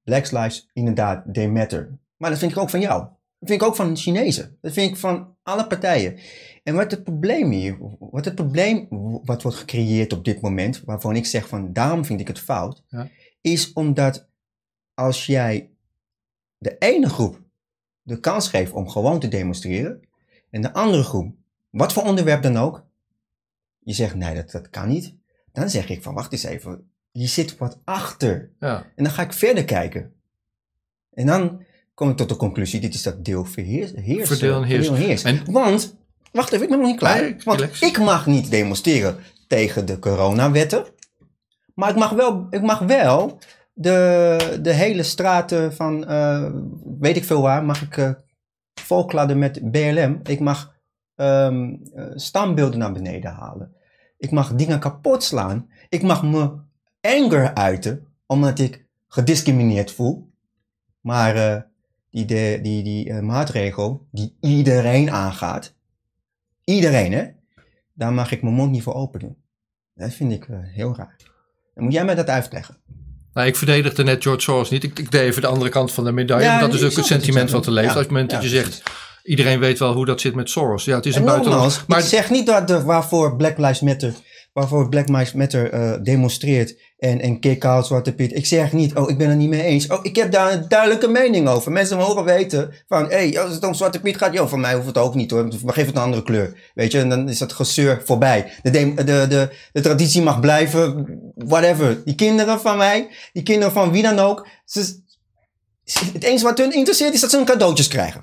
Black Lives inderdaad, they matter. Maar dat vind ik ook van jou. Dat vind ik ook van de Chinezen. Dat vind ik van alle partijen. En wat het probleem hier, wat het probleem wat wordt gecreëerd op dit moment, waarvan ik zeg van daarom vind ik het fout, ja. is omdat als jij de ene groep de kans geeft om gewoon te demonstreren, en de andere groep, wat voor onderwerp dan ook, je zegt nee, dat, dat kan niet, dan zeg ik van wacht eens even, je zit wat achter. Ja. En dan ga ik verder kijken. En dan kom ik tot de conclusie, dit is dat deel heersen. Verdeel en heersen. En... Want, wacht even, ik ben nog niet klaar. Nee, want ik mag niet demonstreren tegen de coronawetten. Maar ik mag wel, ik mag wel de, de hele straten van, uh, weet ik veel waar, mag ik uh, volkladen met BLM. Ik mag um, standbeelden naar beneden halen. Ik mag dingen kapot slaan. Ik mag me anger uiten, omdat ik gediscrimineerd voel. Maar uh, die, de, die, die uh, maatregel die iedereen aangaat, iedereen hè, daar mag ik mijn mond niet voor open doen. Dat vind ik uh, heel raar. Dan moet jij mij dat uitleggen. Nou, ik verdedigde net George Soros niet. Ik, ik deed even de andere kant van de medaille. Ja, dat is ook het sentiment wat er leeft. Ja, Als het moment dat je zegt, iedereen weet wel hoe dat zit met Soros. Ja, het is een buitenland. Maar ik zeg niet dat de, waarvoor Black Lives Matter, waarvoor Black Lives Matter uh, demonstreert en, en kick-out Zwarte Piet. Ik zeg niet, oh, ik ben het niet mee eens. Oh, ik heb daar een duidelijke mening over. Mensen mogen weten van, hé, hey, als het om Zwarte Piet gaat, joh, voor mij hoeft het ook niet hoor. Maar geef het een andere kleur. Weet je, en dan is dat gezeur voorbij. De, de, de, de, de traditie mag blijven, whatever. Die kinderen van mij, die kinderen van wie dan ook, ze, het enige wat hun interesseert is dat ze een cadeautjes krijgen.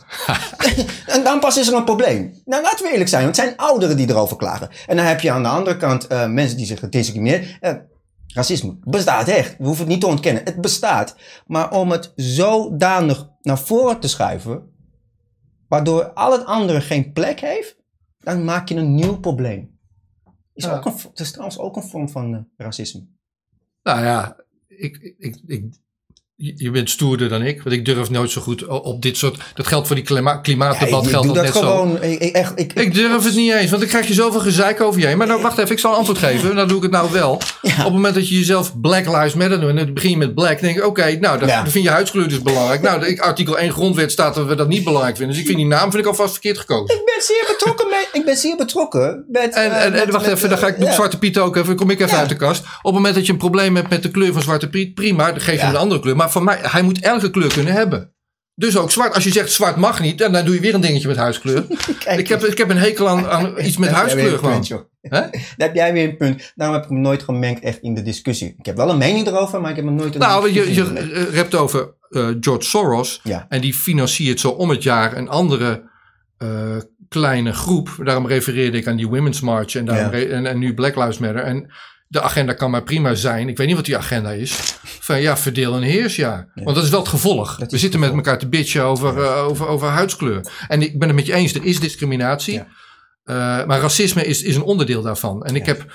en dan pas is er een probleem. Nou, laten we eerlijk zijn. Want het zijn ouderen die erover klagen. En dan heb je aan de andere kant uh, mensen die zich gediscrimineerd. Uh, racisme bestaat echt. We hoeven het niet te ontkennen. Het bestaat. Maar om het zodanig naar voren te schuiven. Waardoor al het andere geen plek heeft. Dan maak je een nieuw probleem. Is ook een, het is trouwens ook een vorm van uh, racisme. Nou ja, ik, ik, ik, je bent stoerder dan ik, want ik durf nooit zo goed op dit soort. Dat geldt voor die klima klimaatdebat. Ja, geldt dat, net gewoon, zo. Ik, echt, ik, ik, durf het niet eens, want dan krijg je zoveel gezeik over je heen. Maar nou, wacht even, ik zal een antwoord geven. Dan doe ik het nou wel. Op het moment dat je jezelf Black Lives Matter doet, en dan begin je met black, denk ik, oké, nou, dan, vind je huidskleur dus belangrijk. nou, ik, artikel 1 grondwet staat dat we dat niet belangrijk vinden. Dus ik vind die naam vind ik alvast verkeerd gekozen. Ik ben zeer betrokken mee. Ik ben zeer betrokken met. En, en, en wacht even, dan ga ik Zwarte Piet ook even. Kom ik even uit de kast. Op het moment dat je een probleem hebt met de kleur van Zwarte Piet, prima, dan geef je hem een andere kleur. Maar voor mij, hij moet elke kleur kunnen hebben. Dus ook zwart. Als je zegt zwart mag niet, dan, dan doe je weer een dingetje met huiskleur. ik, heb, ik heb een hekel aan, aan iets met huiskleur gewoon. Daar heb jij weer een punt. Daarom heb ik me nooit gemengd echt in de discussie. Ik heb wel een mening erover, maar ik heb me nooit... Nou, je, je hebt over uh, George Soros. Ja. En die financiert zo om het jaar een andere uh, kleine groep. Daarom refereerde ik aan die Women's March en, daarom en, en, nu Black Lives Matter. En de agenda kan maar prima zijn. Ik weet niet wat die agenda is. Van ja, verdeel en heers, ja. Want dat is wel het gevolg. We zitten met elkaar te bitchen over, uh, over, over huidskleur. En ik ben het met je eens, er is discriminatie. Uh, maar racisme is, is een onderdeel daarvan. En ik heb,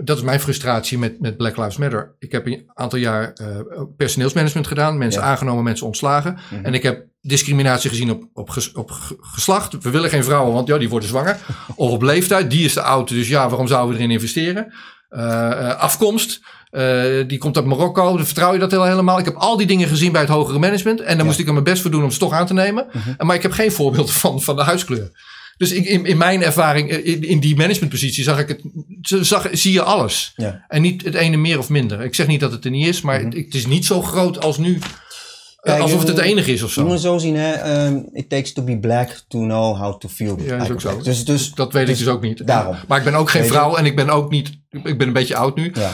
dat is mijn frustratie met, met Black Lives Matter. Ik heb een aantal jaar uh, personeelsmanagement gedaan. Mensen aangenomen, mensen ontslagen. Mhm. En ik heb discriminatie gezien op, op, op geslacht. We willen geen vrouwen, want ja, die worden zwanger. of op leeftijd, die is te oud. Dus ja, waarom zouden we erin investeren? Uh, afkomst. Uh, die komt uit Marokko. Dan vertrouw je dat helemaal. Ik heb al die dingen gezien bij het hogere management. En daar moest ik er mijn best voor doen om ze toch aan te nemen. Uh Maar ik heb geen voorbeeld van, van de huiskleur. Dus ik, in, in mijn ervaring, in, in die managementpositie, zag ik het, zag, zie je alles. Ja. En niet het ene meer of minder. Ik zeg niet dat het er niet is, maar het, het, is niet zo groot als nu. Kijk, alsof het het enige is of zo. Je moet zo zien, hè. Um, it takes to be black to know how to feel. Ja, is ook zo. Dus, dus, dat weet ik dus, dus ook niet. Daarom. Maar ik ben ook geen vrouw en ik ben ook niet... Ik ben een beetje oud nu. Ja.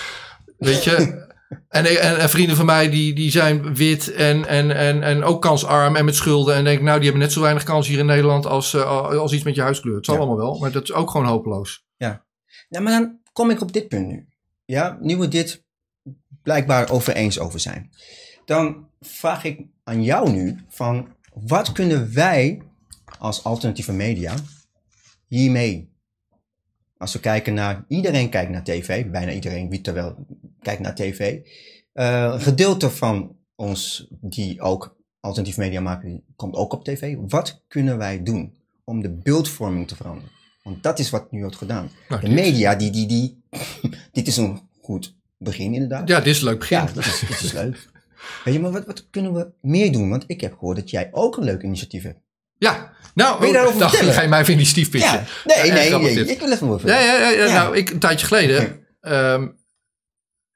weet je? En, en, en, vrienden van mij die, die zijn wit en, en, en, en ook kansarm en met schulden. En denk nou, die hebben net zo weinig kans hier in Nederland als, uh, als iets met je huiskleur. Het zal allemaal wel, maar dat is ook gewoon hopeloos. Ja. Nou, maar dan kom ik op dit punt nu. Ja, nu we dit blijkbaar over eens over zijn. Dan vraag ik aan jou nu van wat kunnen wij als alternatieve media hiermee? Als we kijken naar, iedereen kijkt naar tv, bijna iedereen wie terwijl kijkt naar tv. Uh, een gedeelte van ons die ook alternatieve media maken, komt ook op tv. Wat kunnen wij doen om de beeldvorming te veranderen? Want dat is wat nu wordt gedaan. Nou, de media, die, die, die, dit is een goed begin inderdaad. Ja, dit is een leuk begin. Ja, dit is, dit is leuk. Weet je, maar wat, wat kunnen we meer doen? Want ik heb gehoord dat jij ook een leuk initiatief hebt. Ja, nou, Wil je daarover dacht, ga je mij initiatief pitchen. Ja, nee, nee, nee, ik wil even over. Ja, ja, ja, nou, ik, een tijdje geleden, um,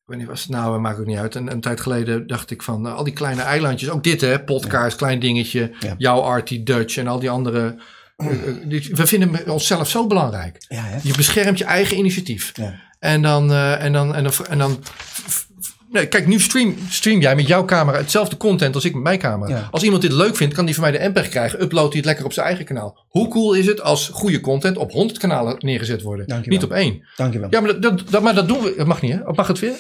wanneer was het nou, maakt ook niet uit. Een, een tijd geleden dacht ik van, uh, al die kleine eilandjes, ook dit hè, podcast, klein dingetje, jouw Artie Dutch en al die andere... Uh, we vinden onszelf zo belangrijk. Ja, je beschermt je eigen initiatief. En dan, uh, en dan, en dan, en dan Nee, kijk, nu stream, stream jij met jouw camera hetzelfde content als ik met mijn camera. Als iemand dit leuk vindt, kan die van mij de MPEG krijgen. Upload hij het lekker op zijn eigen kanaal. Hoe cool is het als goede content op 100 kanalen neergezet worden? Niet op één. Dankjewel. Ja, maar dat, dat, maar dat doen we. Dat mag niet, hè? mag het weer?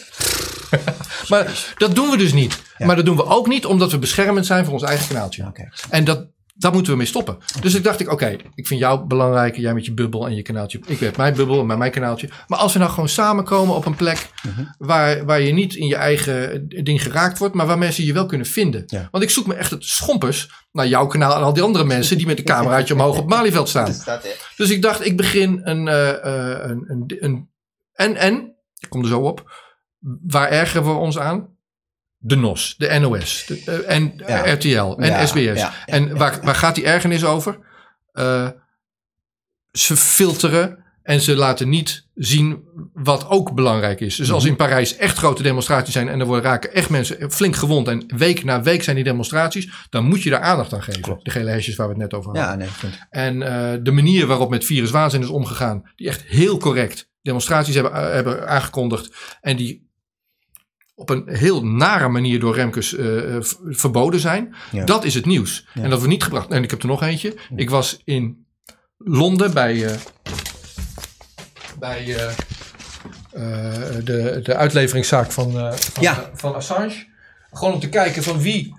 maar dat doen we dus niet. Maar dat doen we ook niet omdat we beschermend zijn voor ons eigen kanaaltje. Okay. En dat, daar moeten we mee stoppen. Dus ik dacht ik, oké, ik vind jou belangrijk. Jij met je bubbel en je kanaaltje. Ik heb mijn bubbel en mijn kanaaltje. Maar als we nou gewoon samenkomen op een plek mhm. waar, waar je niet in je eigen ding geraakt wordt, maar waar mensen je wel kunnen vinden. Want ik zoek me echt het schompers naar jouw kanaal en al die andere mensen die met een cameraatje omhoog op Malieveld staan. Dus ik dacht, ik begin een, uh, een, een, een, en, en, ik kom er zo op, waar ergeren we ons aan? De NOS, de NOS de, en RTL en SBS. en waar, waar gaat die ergernis over? ze filteren en ze laten niet zien wat ook belangrijk is. Dus als mhm. in Parijs echt grote demonstraties zijn en er worden raken echt mensen flink gewond en week na week zijn die demonstraties, dan moet je daar aandacht aan geven. De gele hesjes waar we het net over hadden. Ja, nee, en uh, de manier waarop met viruswaanzin is omgegaan, die echt heel correct demonstraties hebben, hebben aangekondigd en die op een heel nare manier door Remkes uh, verboden zijn. Dat is het nieuws. En dat we niet gebracht. En ik heb er nog eentje. Ik was in Londen bij bij uh, de, de uitleveringszaak van, van, van Assange. Gewoon om te kijken van wie,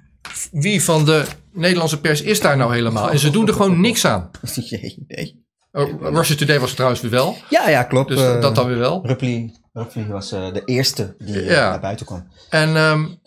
wie van de Nederlandse pers is daar nou helemaal. En ze doen er gewoon niks aan. Nee, nee. Oh, Russia Today was het trouwens weer wel. Ja, ja, klopt. Dus dat dan weer wel. Ripley was de eerste die naar buiten kwam. En, um,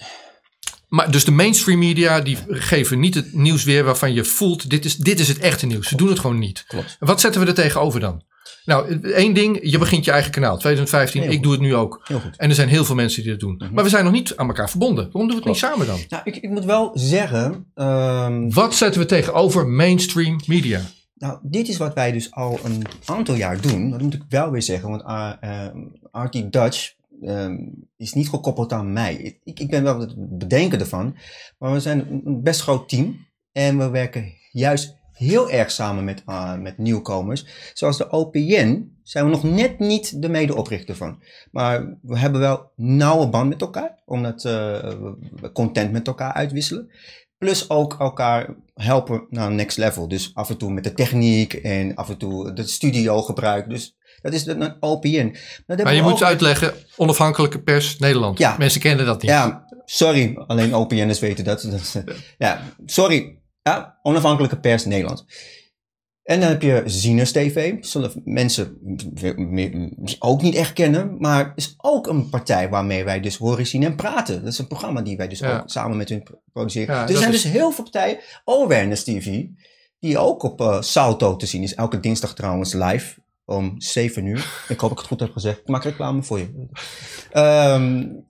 maar dus de mainstream media die geven niet het nieuws weer waarvan je voelt, dit is, dit is het echte nieuws. Ze doen het gewoon niet. Klopt. Wat zetten we er tegenover dan? Nou, één ding, je begint je eigen kanaal. 2015, ik doe het nu ook. Heel goed. En er zijn heel veel mensen die dat doen. Mhm. Maar we zijn nog niet aan elkaar verbonden. Waarom doen we het niet samen dan? Nou, ik, ik moet wel zeggen... Um... Wat zetten we tegenover mainstream media? Nou, dit is wat wij dus al een aantal jaar doen. Dat moet ik wel weer zeggen, want uh, Dutch uh, is niet gekoppeld aan mij. Ik, ik ben wel het bedenken ervan, maar we zijn een best groot team en we werken juist heel erg samen met, uh, met nieuwkomers. Zoals de OPN zijn we nog net niet de medeoprichter van. Maar we hebben wel nauwe band met elkaar, omdat uh, we content met elkaar uitwisselen. Plus ook elkaar helpen naar next level. Dus af en toe met de techniek en af en toe de studio gebruik. Dus dat is de OPN. Maar je moet uitleggen, onafhankelijke pers Nederland. Ja. Mensen kennen dat niet. Ja, sorry. Alleen OPN'ers weten dat. dat ja, sorry. Ja, onafhankelijke pers Nederland. En dan heb je Zinus TV. Zullen mensen ook niet echt kennen. Maar is ook een partij waarmee wij dus horen, zien en praten. Dat is een programma die wij dus ook samen met hun produceren. dus er zijn dus heel veel partijen. Awareness TV. Die ook op uh, Salto te zien is. Elke dinsdag trouwens live. Om 7 uur. Ik hoop dat ik het goed heb gezegd. Ik maak reclame voor je. Um,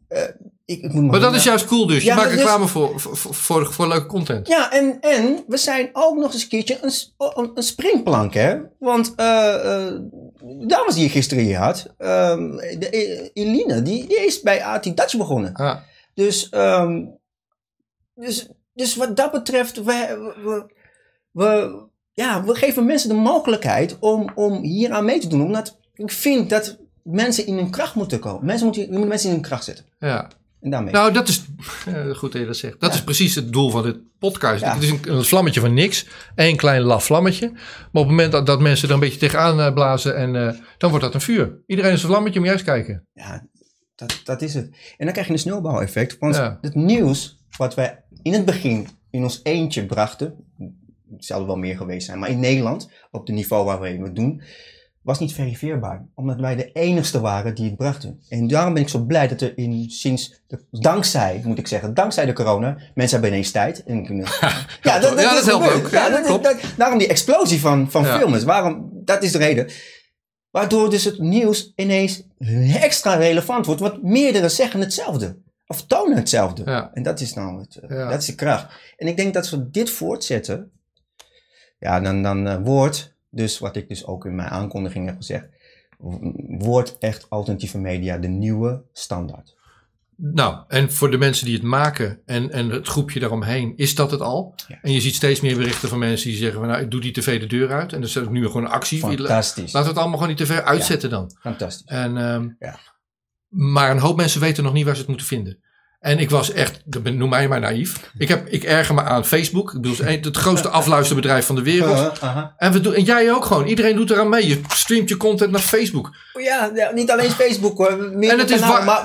ik, maar dat is juist cool dus. Je maakt reclame voor, voor, voor, voor, leuke content. Ja, en, en we zijn ook nog eens een keertje een, een, springplank, hè. Want uh, uh, de dames die je gisteren hier had, um, de, Eline, die, die is bij AT Dutch begonnen. Ah. Dus, um, dus, dus wat dat betreft, we, we, we, ja, we geven mensen de mogelijkheid om, om hier aan mee te doen. Omdat ik vind dat mensen in hun kracht moeten komen. Mensen moeten, je moet mensen in hun kracht zetten. Ja. Nou, dat is goed dat je dat zegt. Dat is precies het doel van dit podcast. Het is een, een, vlammetje van niks. Eén klein laf vlammetje. Maar op het moment dat, dat mensen er een beetje tegenaan uh, blazen, en, uh, dan wordt dat een vuur. Iedereen is een vlammetje, je eens kijken. Ja, dat, dat is het. En dan krijg je een sneeuwbaleffect. Want het nieuws wat wij in het begin in ons eentje brachten, het zal er wel meer geweest zijn, maar in Nederland, op het niveau waar we het doen, was niet verifieerbaar. Omdat wij de enigste waren die het brachten. En daarom ben ik zo blij dat er in, sinds, de, dankzij, moet ik zeggen, dankzij de corona, mensen hebben ineens tijd. En kunnen, ja, dat, dat, ja, dat helpt ook. Ja, dat, daarom die explosie van, van films. Waarom, dat is de reden. Waardoor dus het nieuws ineens extra relevant wordt. Want meerdere zeggen hetzelfde. Of tonen hetzelfde. En dat is nou het, dat is de kracht. En ik denk dat we dit voortzetten. Ja, dan, dan uh, wordt dus wat ik dus ook in mijn aankondiging heb gezegd, wordt echt alternatieve media de nieuwe standaard. Nou, en voor de mensen die het maken en, en het groepje daaromheen, is dat het al? En je ziet steeds meer berichten van mensen die zeggen: van, Nou, ik doe die tv de deur uit. En dus is nu gewoon een actie. Fantastisch. Laten we het allemaal gewoon die tv uitzetten dan. Fantastisch. En, um, ja. Maar een hoop mensen weten nog niet waar ze het moeten vinden. En ik was echt, noem mij maar naïef. Ik, heb, ik erger me aan Facebook. Ik bedoel, het, het grootste afluisterbedrijf van de wereld. En, we doen, en jij ook gewoon. Iedereen doet eraan mee. Je streamt je content naar Facebook. Ja, ja niet alleen Facebook hoor. Meer en het is, maar, maar,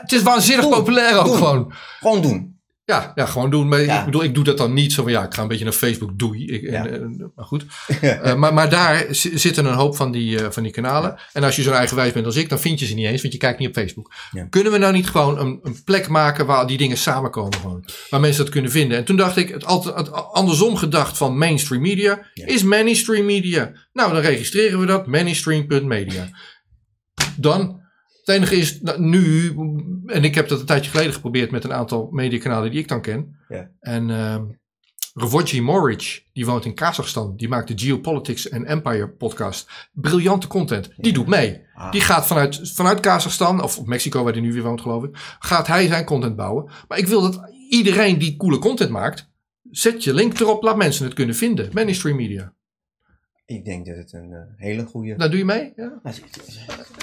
het is waanzinnig populair ook gewoon. Gewoon doen. Ja, ja, gewoon doen. Maar ik bedoel, ik doe dat dan niet zo van ja, ik ga een beetje naar Facebook, doei. Ik, en, maar goed. uh, maar, maar daar zitten een hoop van die, uh, van die kanalen. En als je zo eigenwijs bent als ik, dan vind je ze niet eens, want je kijkt niet op Facebook. Kunnen we nou niet gewoon een, een, plek maken waar die dingen samenkomen gewoon? Waar mensen dat kunnen vinden. En toen dacht ik, het, altijd, het andersom gedacht van mainstream media is mainstream media. Nou, dan registreren we dat, mainstream.media. Dan Het enige is nou, nu, en ik heb dat een tijdje geleden geprobeerd met een aantal mediakanalen die ik dan ken. Ja. En uh, Ravoji Moric, die woont in Kazachstan, die maakt de Geopolitics en Empire podcast. Briljante content. Die doet mee. Ah. Die gaat vanuit, vanuit Kazachstan, of Mexico waar hij nu weer woont geloof ik, gaat hij zijn content bouwen. Maar ik wil dat iedereen die coole content maakt, zet je link erop, laat mensen het kunnen vinden. Mainstream Media. Ik denk dat het een uh, hele goede. Nou, doe je mee? Ja.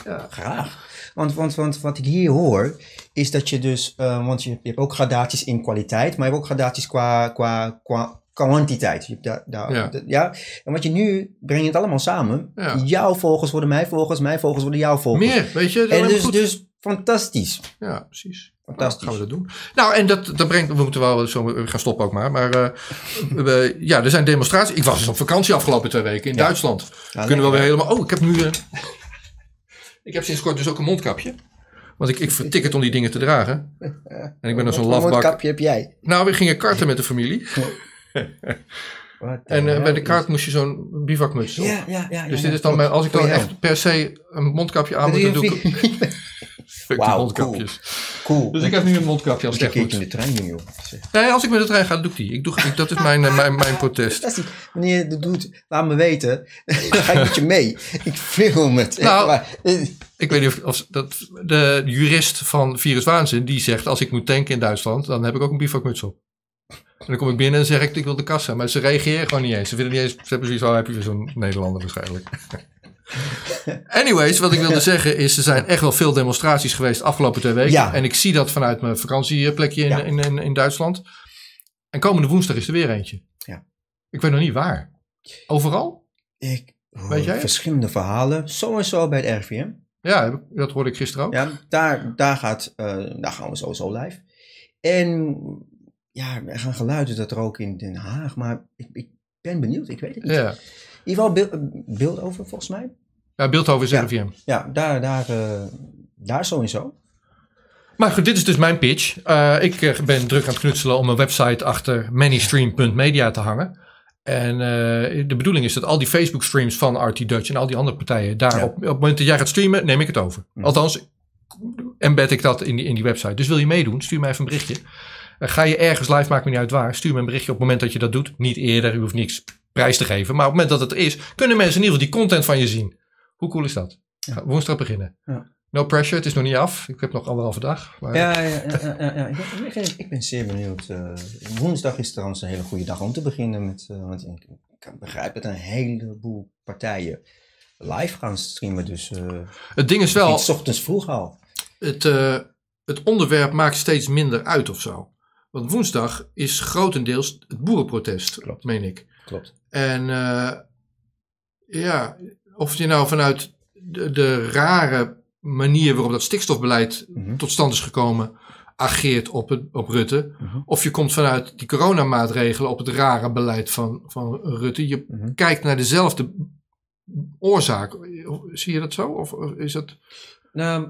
ja. Graag. Want, want, want wat ik hier hoor, is dat je dus, uh, want je, je, hebt ook gradaties in kwaliteit, maar je hebt ook gradaties qua, qua, qua kwantiteit. Je hebt daar, daar, ja. ja. En wat je nu, breng je het allemaal samen. Ja. Jouw volgers worden mijn volgers, mijn volgers worden jouw volgers. Meer, weet je. En dus, dus fantastisch. Ja, precies. Fantastisch. Nou, gaan we dat doen. Nou, en dat, dat brengt, we moeten wel zo gaan stoppen ook maar. Maar uh, we, ja, er zijn demonstraties. Ik was dus op vakantie afgelopen twee weken in ja. Duitsland. Ja, Kunnen we wel weer helemaal. Oh, ik heb nu. Uh, ik heb sinds kort dus ook een mondkapje. Want ik, ik vertik het om die dingen te dragen. En ik ben dan zo'n lafbak. Wat mondkapje heb jij? Nou, we gingen karten met de familie. en uh, bij de kaart moest je zo'n bivakmuts op. Ja, ja, ja, dus dit is dan mijn, als ik dan echt per se een mondkapje aan moet, dan doe ik... Wow, mondkapjes. Cool. Cool. Dus ik heb nu een mondkapje als ik in de trein doen, joh. Nee, als ik met de trein ga, doe ik die. Ik doe, ik, dat is mijn, uh, mijn, mijn protest. Dat is Wanneer je dat doet, laat me weten. ga ik met je mee. Ik film het. Nou, ik weet niet of, of, dat de jurist van Virus Waanzin, die zegt als ik moet tanken in Duitsland, dan heb ik ook een bivakmuts op. En dan kom ik binnen en zeg ik, ik wil de kassa. Maar ze reageren gewoon niet eens. Ze vinden niet eens, ze hebben zoiets heb je zo'n Nederlander waarschijnlijk. Anyways, wat ik wilde zeggen is, er zijn echt wel veel demonstraties geweest de afgelopen twee weken. Ja. En ik zie dat vanuit mijn vakantieplekje in, in, in, in, Duitsland. En komende woensdag is er weer eentje. Ja. Ik weet nog niet waar. Overal? Ik weet jij? verschillende verhalen. Sowieso bij het RVM. Ja, dat hoorde ik gisteren ook. Ja, daar, daar, gaat, uh, daar gaan we sowieso live. En ja, er gaan geluiden dat er ook in Den Haag, maar ik, ik ben benieuwd, ik weet het niet. Ja. In ieder geval beeld, Beeldhoven volgens mij. Ja, Beeldhoven is RVM. Ja, daar, daar, uh, daar sowieso. Maar goed, dit is dus mijn pitch. Uh, ik eh, ben druk aan het knutselen om een website achter manystream.media te hangen. En uh, de bedoeling is dat al die Facebook streams van RT Dutch en al die andere partijen daar ja. op, op het moment dat jij gaat streamen, neem ik het over. Mm. Althans, embed ik dat in die, in die website. Dus wil je meedoen, stuur mij even een berichtje. ga je ergens live, maakt me niet uit waar. Stuur me een berichtje op het moment dat je dat doet. Niet eerder, u hoeft niks prijs te geven. Maar op het moment dat het is, kunnen mensen in ieder geval die content van je zien. Hoe cool is dat? Ja. Woensdag beginnen. Ja. No pressure, het is nog niet af. Ik heb nog anderhalve dag. Maar... Ja, ja, ja, ja. Ik, ben, ik, ben, zeer benieuwd. Uh, woensdag is trouwens een hele goede dag om te beginnen met. Uh, want ik, kan begrijpen dat een heleboel partijen live gaan streamen. Dus uh, het ding is wel. S ochtends vroeg al. Het, het onderwerp maakt steeds minder uit of zo. Want woensdag is grotendeels het boerenprotest, Klopt. meen ik. Klopt. En ja, of je nou vanuit de, de rare manier waarop dat stikstofbeleid mhm. tot stand is gekomen, ageert op, het, op Rutte. Mhm. Of je komt vanuit die coronamaatregelen op het rare beleid van, van Rutte. Je mhm. kijkt naar dezelfde oorzaak. Zie je dat zo? Of is dat... Nou,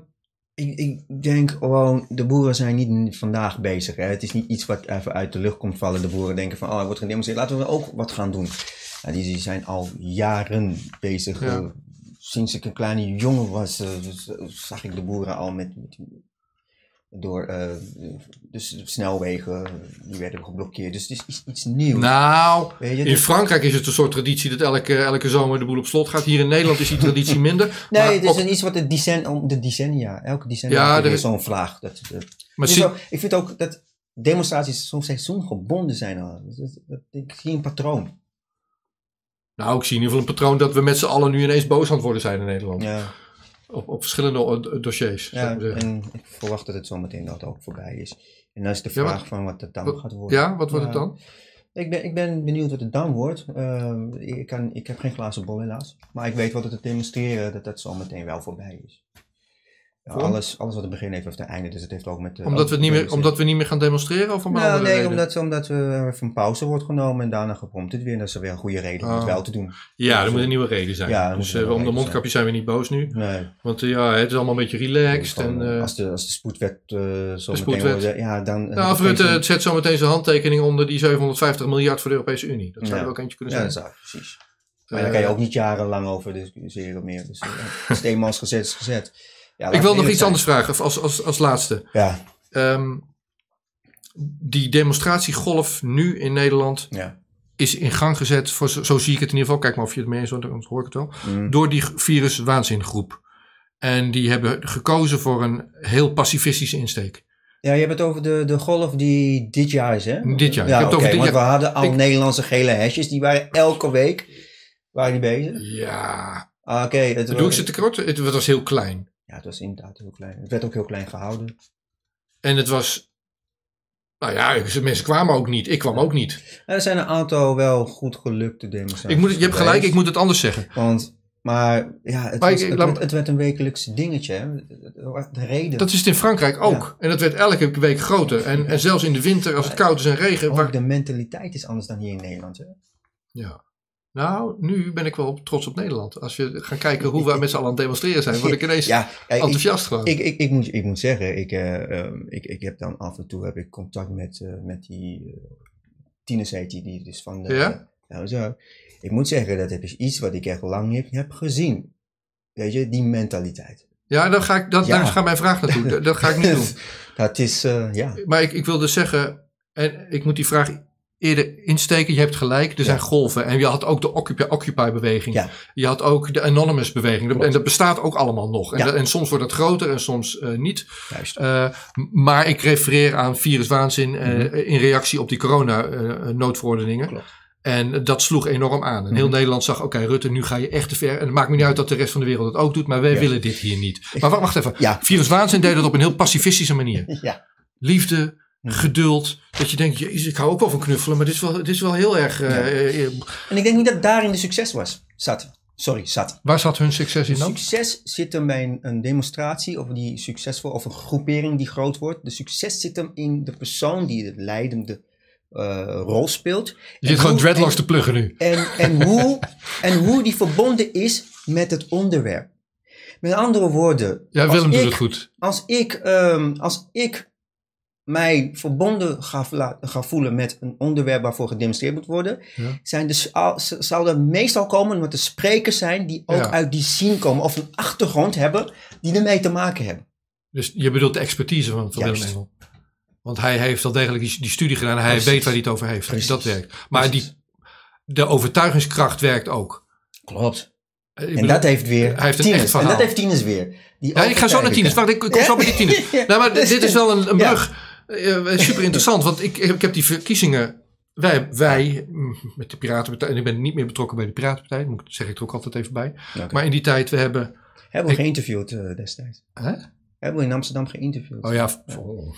ik, ik denk gewoon, de boeren zijn niet vandaag bezig. Hè. Het is niet iets wat even uit de lucht komt vallen. De boeren denken van, oh, er wordt gedemonstreerd, laten we ook wat gaan doen. Ja, die, zijn al jaren bezig. Ja. Uh, sinds ik een kleine jongen was, uh, zag ik de boeren al met, met door uh, dus snelwegen die werden geblokkeerd. Dus het is iets, iets nieuws. Nou, je, in dus- Frankrijk is het een soort traditie dat elke, elke zomer de boel op slot gaat. Hier in Nederland is die traditie minder. nee, het is een iets wat de, decen, de decennia, elke decennia ja, is zo'n vlaag. Dat, dat, maar zie, ik vind ook dat demonstraties soms seizoengebonden zijn. Al. Dat, dat, dat, ik zie een patroon. Nou, ik zie in ieder geval een patroon dat we met z'n allen nu ineens boos aan het worden zijn in Nederland. Ja. Op, op verschillende dossiers. Ja, en ik verwacht dat het zometeen dat ook voorbij is. En dan is de vraag van wat het dan gaat worden. Ja, wat wordt het dan? Ik ben, ik ben benieuwd wat het dan wordt. Uh, ik, kan, ik heb geen glazen bol helaas. Maar ik weet wat het te demonstreren dat dat zometeen wel voorbij is alles, alles wat een begin heeft, heeft een einde. Dus het heeft ook met... omdat, we niet meer, omdat we niet meer gaan demonstreren? Of om nou, nee, omdat, omdat we van pauze wordt genomen en daarna geprompt het weer. En dat is er weer een goede reden om het ah. wel te doen. Ja, er moet een nieuwe reden zijn. Ja, dus uh, om de mondkapjes zijn we niet boos nu. Nee. Want uh, ja, het is allemaal een beetje relaxed. en, uh, als, de, als de spoedwet zo de spoedwet. Ja, dan... Nou, of Rutte het zet zometeen zijn handtekening onder die 750 miljard voor de Europese Unie. Dat zou ja. ook eentje kunnen zijn. Ja, dat zou, precies. Maar daar kan je ook niet jarenlang over discussiëren meer. Dus als het eenmaal is gezet, is gezet. Ja, ik wil nog iets anders vragen als, als, als laatste. Ja. Ehm, die demonstratiegolf nu in Nederland ja. is in gang gezet, voor, zo, zie ik het in ieder geval, kijk maar of je het mee eens bent, dan hoor ik het wel, Mm. door die viruswaanzingroep. En die hebben gekozen voor een heel pacifistische insteek. Ja, je hebt het over de, de golf die dit jaar is, hè? Dit jaar. Ik Ja, heb het oké, over dit want jaar. we hadden al Ik- Nederlandse gele hesjes, die waren elke week waren die bezig. Ja, Ah, Oké, doe ik ze te kort? Het was heel klein. Ja, het was inderdaad heel klein. Het werd ook heel klein gehouden. En het was, nou ja, mensen kwamen ook niet. Ik kwam ook niet. Er zijn een aantal wel goed gelukte demonstraties. Ik moet, je hebt gelijk, ik moet het anders zeggen. Want, maar ja, het, Maar was- ik- het, laat- werd, het werd een wekelijks dingetje. Hè? De reden. Dat is het in Frankrijk ook. En dat werd elke week groter. En, en zelfs in de winter, als het koud is en regen. Ook waar- de mentaliteit is anders dan hier in Nederland. Hè? Ja. Nou, nu ben ik wel trots op Nederland. Als je gaat kijken hoe we met z'n allen aan het demonstreren zijn, word ik ineens Ja, ja, ik, enthousiast gewoon. ik, ik, ik, moet, ik moet zeggen, ik, eh, ehm, ik, ik heb dan af en toe heb ik contact met, eh, met die uh, tieners heet die, die dus van de... Ja? nou zo. Ik moet zeggen, dat is iets wat ik echt lang niet heb gezien. Weet je, die mentaliteit. ja, dan ga ik, dat, Ja. daar gaat mijn vraag naartoe. Dat, dat ga ik niet doen. dat is, eh, ja. Maar ik, ik wil dus zeggen, en ik moet die vraag eerder insteken. Je hebt gelijk, er zijn golven. En je had ook de Occupy- Occupy-beweging. Ja. Je had ook de Anonymous-beweging. En dat bestaat ook allemaal nog. En, Ja. dat- en soms wordt het groter en soms eh, niet. Juist. Eh, maar ik refereer aan viruswaanzin Mhm. in reactie op die corona-noodverordeningen. Klopt. en dat sloeg enorm aan. En heel Mhm. Nederland zag, oké Rutte, nu ga je echt te ver. En het maakt me niet uit dat de rest van de wereld het ook doet, maar wij Ja. willen dit hier niet. Maar wacht, wacht even. Ja. Viruswaanzin deed het op een heel pacifistische manier. Ja. Liefde. Geduld. Dat je denkt, jezus, ik hou ook wel van knuffelen, maar dit is wel, dit is wel heel erg... eh, Ja. eh, eh, En ik denk niet dat daarin de succes was. Zat. Sorry, zat. waar zat hun succes in dan? Succes zit hem bij een, een demonstratie of die succesvol of een groepering die groot wordt. De succes zit hem in de persoon die de leidende rol speelt. Je zit gewoon dreadlocks te pluggen nu. En, en, hoe, en hoe die verbonden is met het onderwerp. Met andere woorden, Ja, als Willem doet ik- het goed. als ik, ehm, als ik mij verbonden ga, voelen met een onderwerp waarvoor gedemonstreerd moet worden, Ja. zijn dus al, zal er meestal komen omdat er sprekers zijn die ook Ja. uit die scene komen of een achtergrond hebben die ermee te maken hebben. Dus je bedoelt de expertise van, van Willem. Engel. Want hij heeft wel degelijk die, die studie gedaan en hij Precies. weet waar hij het over heeft. Precies. Dat werkt. Maar Precies. die, de overtuigingskracht werkt ook. Klopt. Eh, ik En bedoel- dat heeft weer hij heeft echt. En dat heeft tieners weer. Die Ja, ik ga zo naar tieners. Wacht, ik kom zo bij die. Nou, maar dit is wel een, een Ja. Eh, super interessant, want ik, ik heb die verkiezingen. Wij, wij mm, met de Piratenpartij, en ik ben niet meer betrokken bij de Piratenpartij, moet, zeg ik er ook altijd even bij. Maar in die tijd, we hebben. Hebben we ik- geïnterviewd eh, destijds. Hè? Hebben we in Amsterdam geïnterviewd. Oh ja,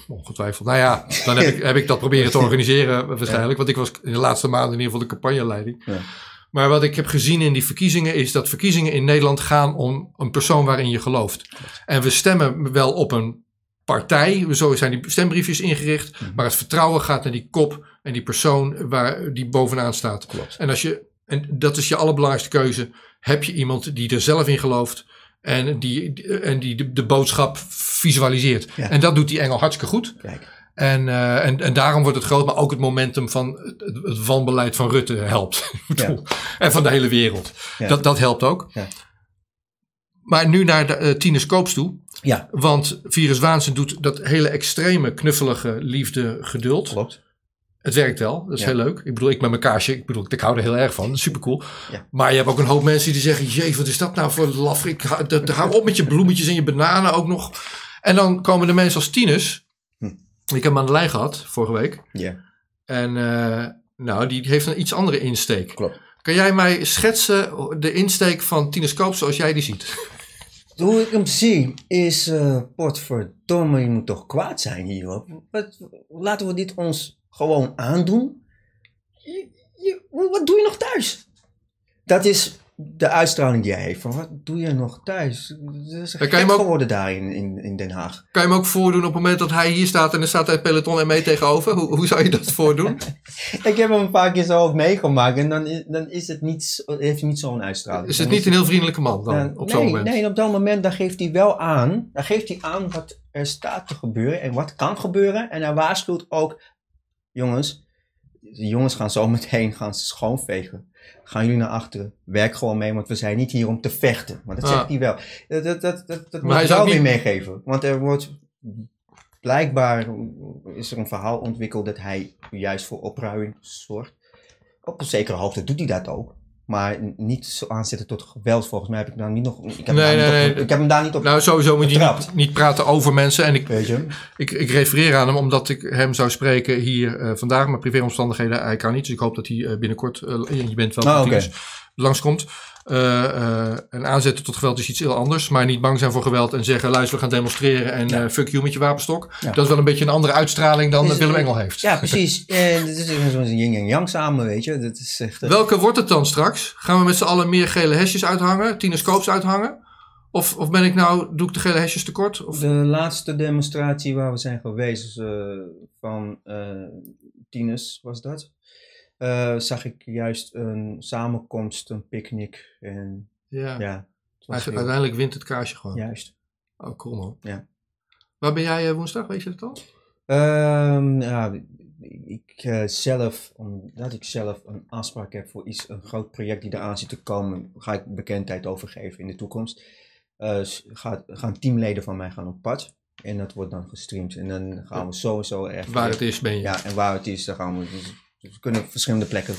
ongetwijfeld. Nou ja, dan heb ik, heb ik dat proberen te organiseren waarschijnlijk. Want ik was in de laatste maanden in ieder geval de campagneleiding. Ja. Maar wat ik heb gezien in die verkiezingen is dat verkiezingen in Nederland gaan om een persoon waarin je gelooft. En we stemmen wel op een partij, zo zijn die stembriefjes ingericht. Mhm. Maar het vertrouwen gaat naar die kop en die persoon waar die bovenaan staat. Klopt. En, als je, en dat is je allerbelangrijkste keuze. Heb je iemand die er zelf in gelooft en die, en die de, de boodschap visualiseert. Ja. En dat doet die engel hartstikke goed. Kijk. En, eh, en, en daarom wordt het groot, maar ook het momentum van het, het wanbeleid van Rutte helpt. Bedoel, En van de hele wereld. Ja. Dat, dat helpt ook. Ja. Maar nu naar de, Koops toe. Ja, Want Virus Waanzin doet dat hele extreme, knuffelige liefde, geduld. klopt. Het werkt wel, dat is Ja. heel leuk. Ik bedoel, ik met mijn kaarsje, ik bedoel, ik hou er heel erg van. Super cool. Ja. Maar je hebt ook een hoop mensen die zeggen: Jee, wat is dat nou voor laf? Ik, hou- op met je bloemetjes en je bananen ook nog. En dan komen de mensen als tieners. Hm. Ik heb hem aan de lijn gehad vorige week. Ja, En eh, nou, die heeft een iets andere insteek. klopt. Kan jij mij schetsen de insteek van Tinus Koop zoals jij die ziet? Hoe ik hem zie is, eh potverdomme, je moet toch kwaad zijn hierop. Laten we dit ons gewoon aandoen. Je, wat doe je nog thuis? Dat is de uitstraling die hij heeft. Van, wat doe je nog thuis? Dat is gek ook- geworden daar in, in, in Den Haag. Kan je hem ook voordoen op het moment dat hij hier staat en er staat hij peloton en mee tegenover? Hoe, hoe zou je dat voordoen? Ik heb hem een paar keer zo ook meegemaakt en dan, is- dan is het niet, heeft hij niet zo'n uitstraling. Is het Dan niet een heel vriendelijke man dan op nee, zo'n moment? Nee, op dat moment dan geeft hij wel aan. Dan geeft hij aan wat er staat te gebeuren en wat kan gebeuren. En hij waarschuwt ook, jongens, de jongens gaan zo meteen gaan schoonvegen. Gaan jullie naar achteren. Werk gewoon mee, want we zijn niet hier om te vechten. Maar dat zegt hij wel. Dat, dat, dat, dat, dat moet hij wel weer meegeven. Want er wordt blijkbaar is er een verhaal ontwikkeld dat hij juist voor opruiming zorgt. Op een zekere hoogte doet hij dat ook. Maar niet zo aanzetten tot geweld. Volgens mij heb ik daar niet nog. Ik heb, nee, nee, nee. ik heb hem daar niet op. Nou, sowieso moet je niet, niet, praten over mensen. En ik, Weet je? Ik, ik refereer aan hem omdat ik hem zou spreken hier uh, vandaag. Maar privéomstandigheden, hij kan niet. Dus ik hoop dat hij uh, binnenkort. Uh, je bent wel. Oh, okay. langskomt. Uh, uh, en aanzetten tot geweld is iets heel anders. Maar niet bang zijn voor geweld en zeggen: luister, we gaan demonstreren en ja. uh, fuck you met je wapenstok. Ja. Dat is wel een beetje een andere uitstraling dan is, Willem Engel heeft. Ja, precies. en dit is zo'n yin en yang samen, weet je. Dat is echt, Welke wordt het dan straks? Gaan we met z'n allen meer gele hesjes uithangen, tinescoops uithangen? Of, of ben ik nou, doe ik de gele hesjes tekort? Of? De laatste demonstratie waar we zijn geweest van Tines was dat. Uh, zag ik juist een samenkomst, een picknick. En, ja. ja Uiteindelijk wint het kaarsje gewoon. Juist. Oh, cool man. Ja. Waar ben jij uh, woensdag, weet je dat al? Um, ja, ik uh, zelf, omdat ik zelf een afspraak heb voor iets, een groot project die eraan zit te komen, ga ik bekendheid overgeven in de toekomst. Gaat, gaan teamleden van mij gaan op pad. En dat wordt dan gestreamd. En dan gaan we sowieso echt. Waar het is, ben je. Ja, en waar het is, dan gaan we. Dus dus we kunnen verschillende plekken.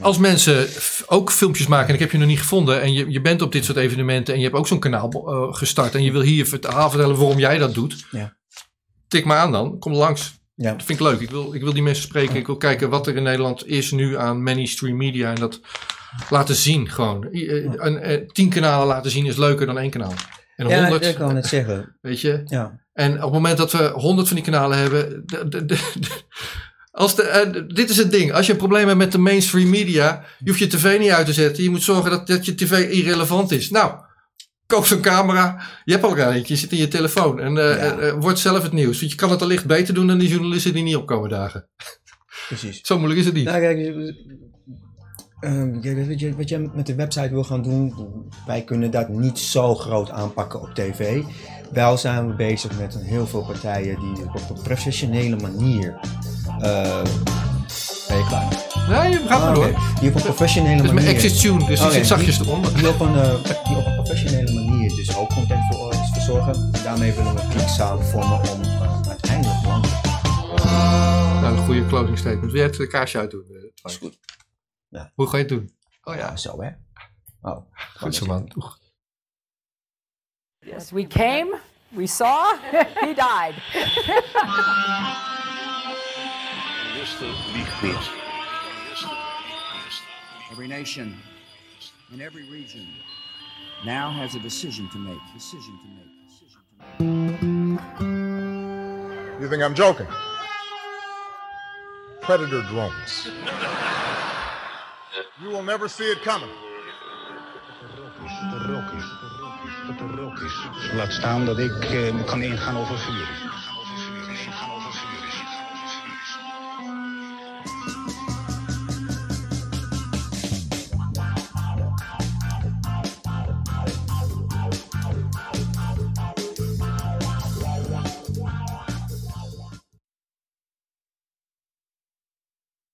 Als mensen ook filmpjes maken, en ik heb je nog niet gevonden, en je, je bent op dit soort evenementen en je hebt ook zo'n kanaal uh, gestart en je wil hier verhaal vertellen waarom jij dat doet, ja. tik me aan dan, kom langs. Ja. Dat vind ik leuk. Ik wil, ik wil die mensen spreken. Ik wil kijken wat er in Nederland is nu aan mainstream media en dat laten zien gewoon. Een, een, tien kanalen laten zien is leuker dan één kanaal. En ja, ik kan het zeggen. Weet je? Ja. En op het moment dat we honderd van die kanalen hebben, de, de, de, als de, uh, dit is het ding. Als je een probleem hebt met de mainstream media, je hoeft je tv niet uit te zetten. Je moet zorgen dat, dat je tv irrelevant is. Nou, koop zo'n camera. Je hebt al eentje, je zit in je telefoon. En uh, ja. uh, wordt zelf het nieuws. Want je kan het allicht beter doen dan die journalisten die niet opkomen dagen. Precies. Zo moeilijk is het niet. Nou, kijk, uh, wat, je, wat je met de website wil gaan doen, wij kunnen dat niet zo groot aanpakken op tv. Wel zijn we bezig met een heel veel partijen die op een professionele manier uh, ben je klaar? Nee, je gaat maar door. Die op een professionele manier... Dat is mijn exit tune, dus die zit zachtjes eronder. Die op, een, uh, die op een professionele manier dus hoogcontent voor ons verzorgen. Daarmee willen we klik samen vormen om uh, uiteindelijk Nou, een goede closing statement. Wil jij het kaarsje uitdoen? Uh, is goed. Ja. Hoe ga je het doen? Oh ja, zo hè. Oh, goed zo man. Yes, we came, we saw, he died. Every nation in every region now has a decision to make. Decision to make. Decision to make. You think I'm joking? Predator drones. You will never see it coming. Laat staan dat ik uh, kan ingaan over vuur.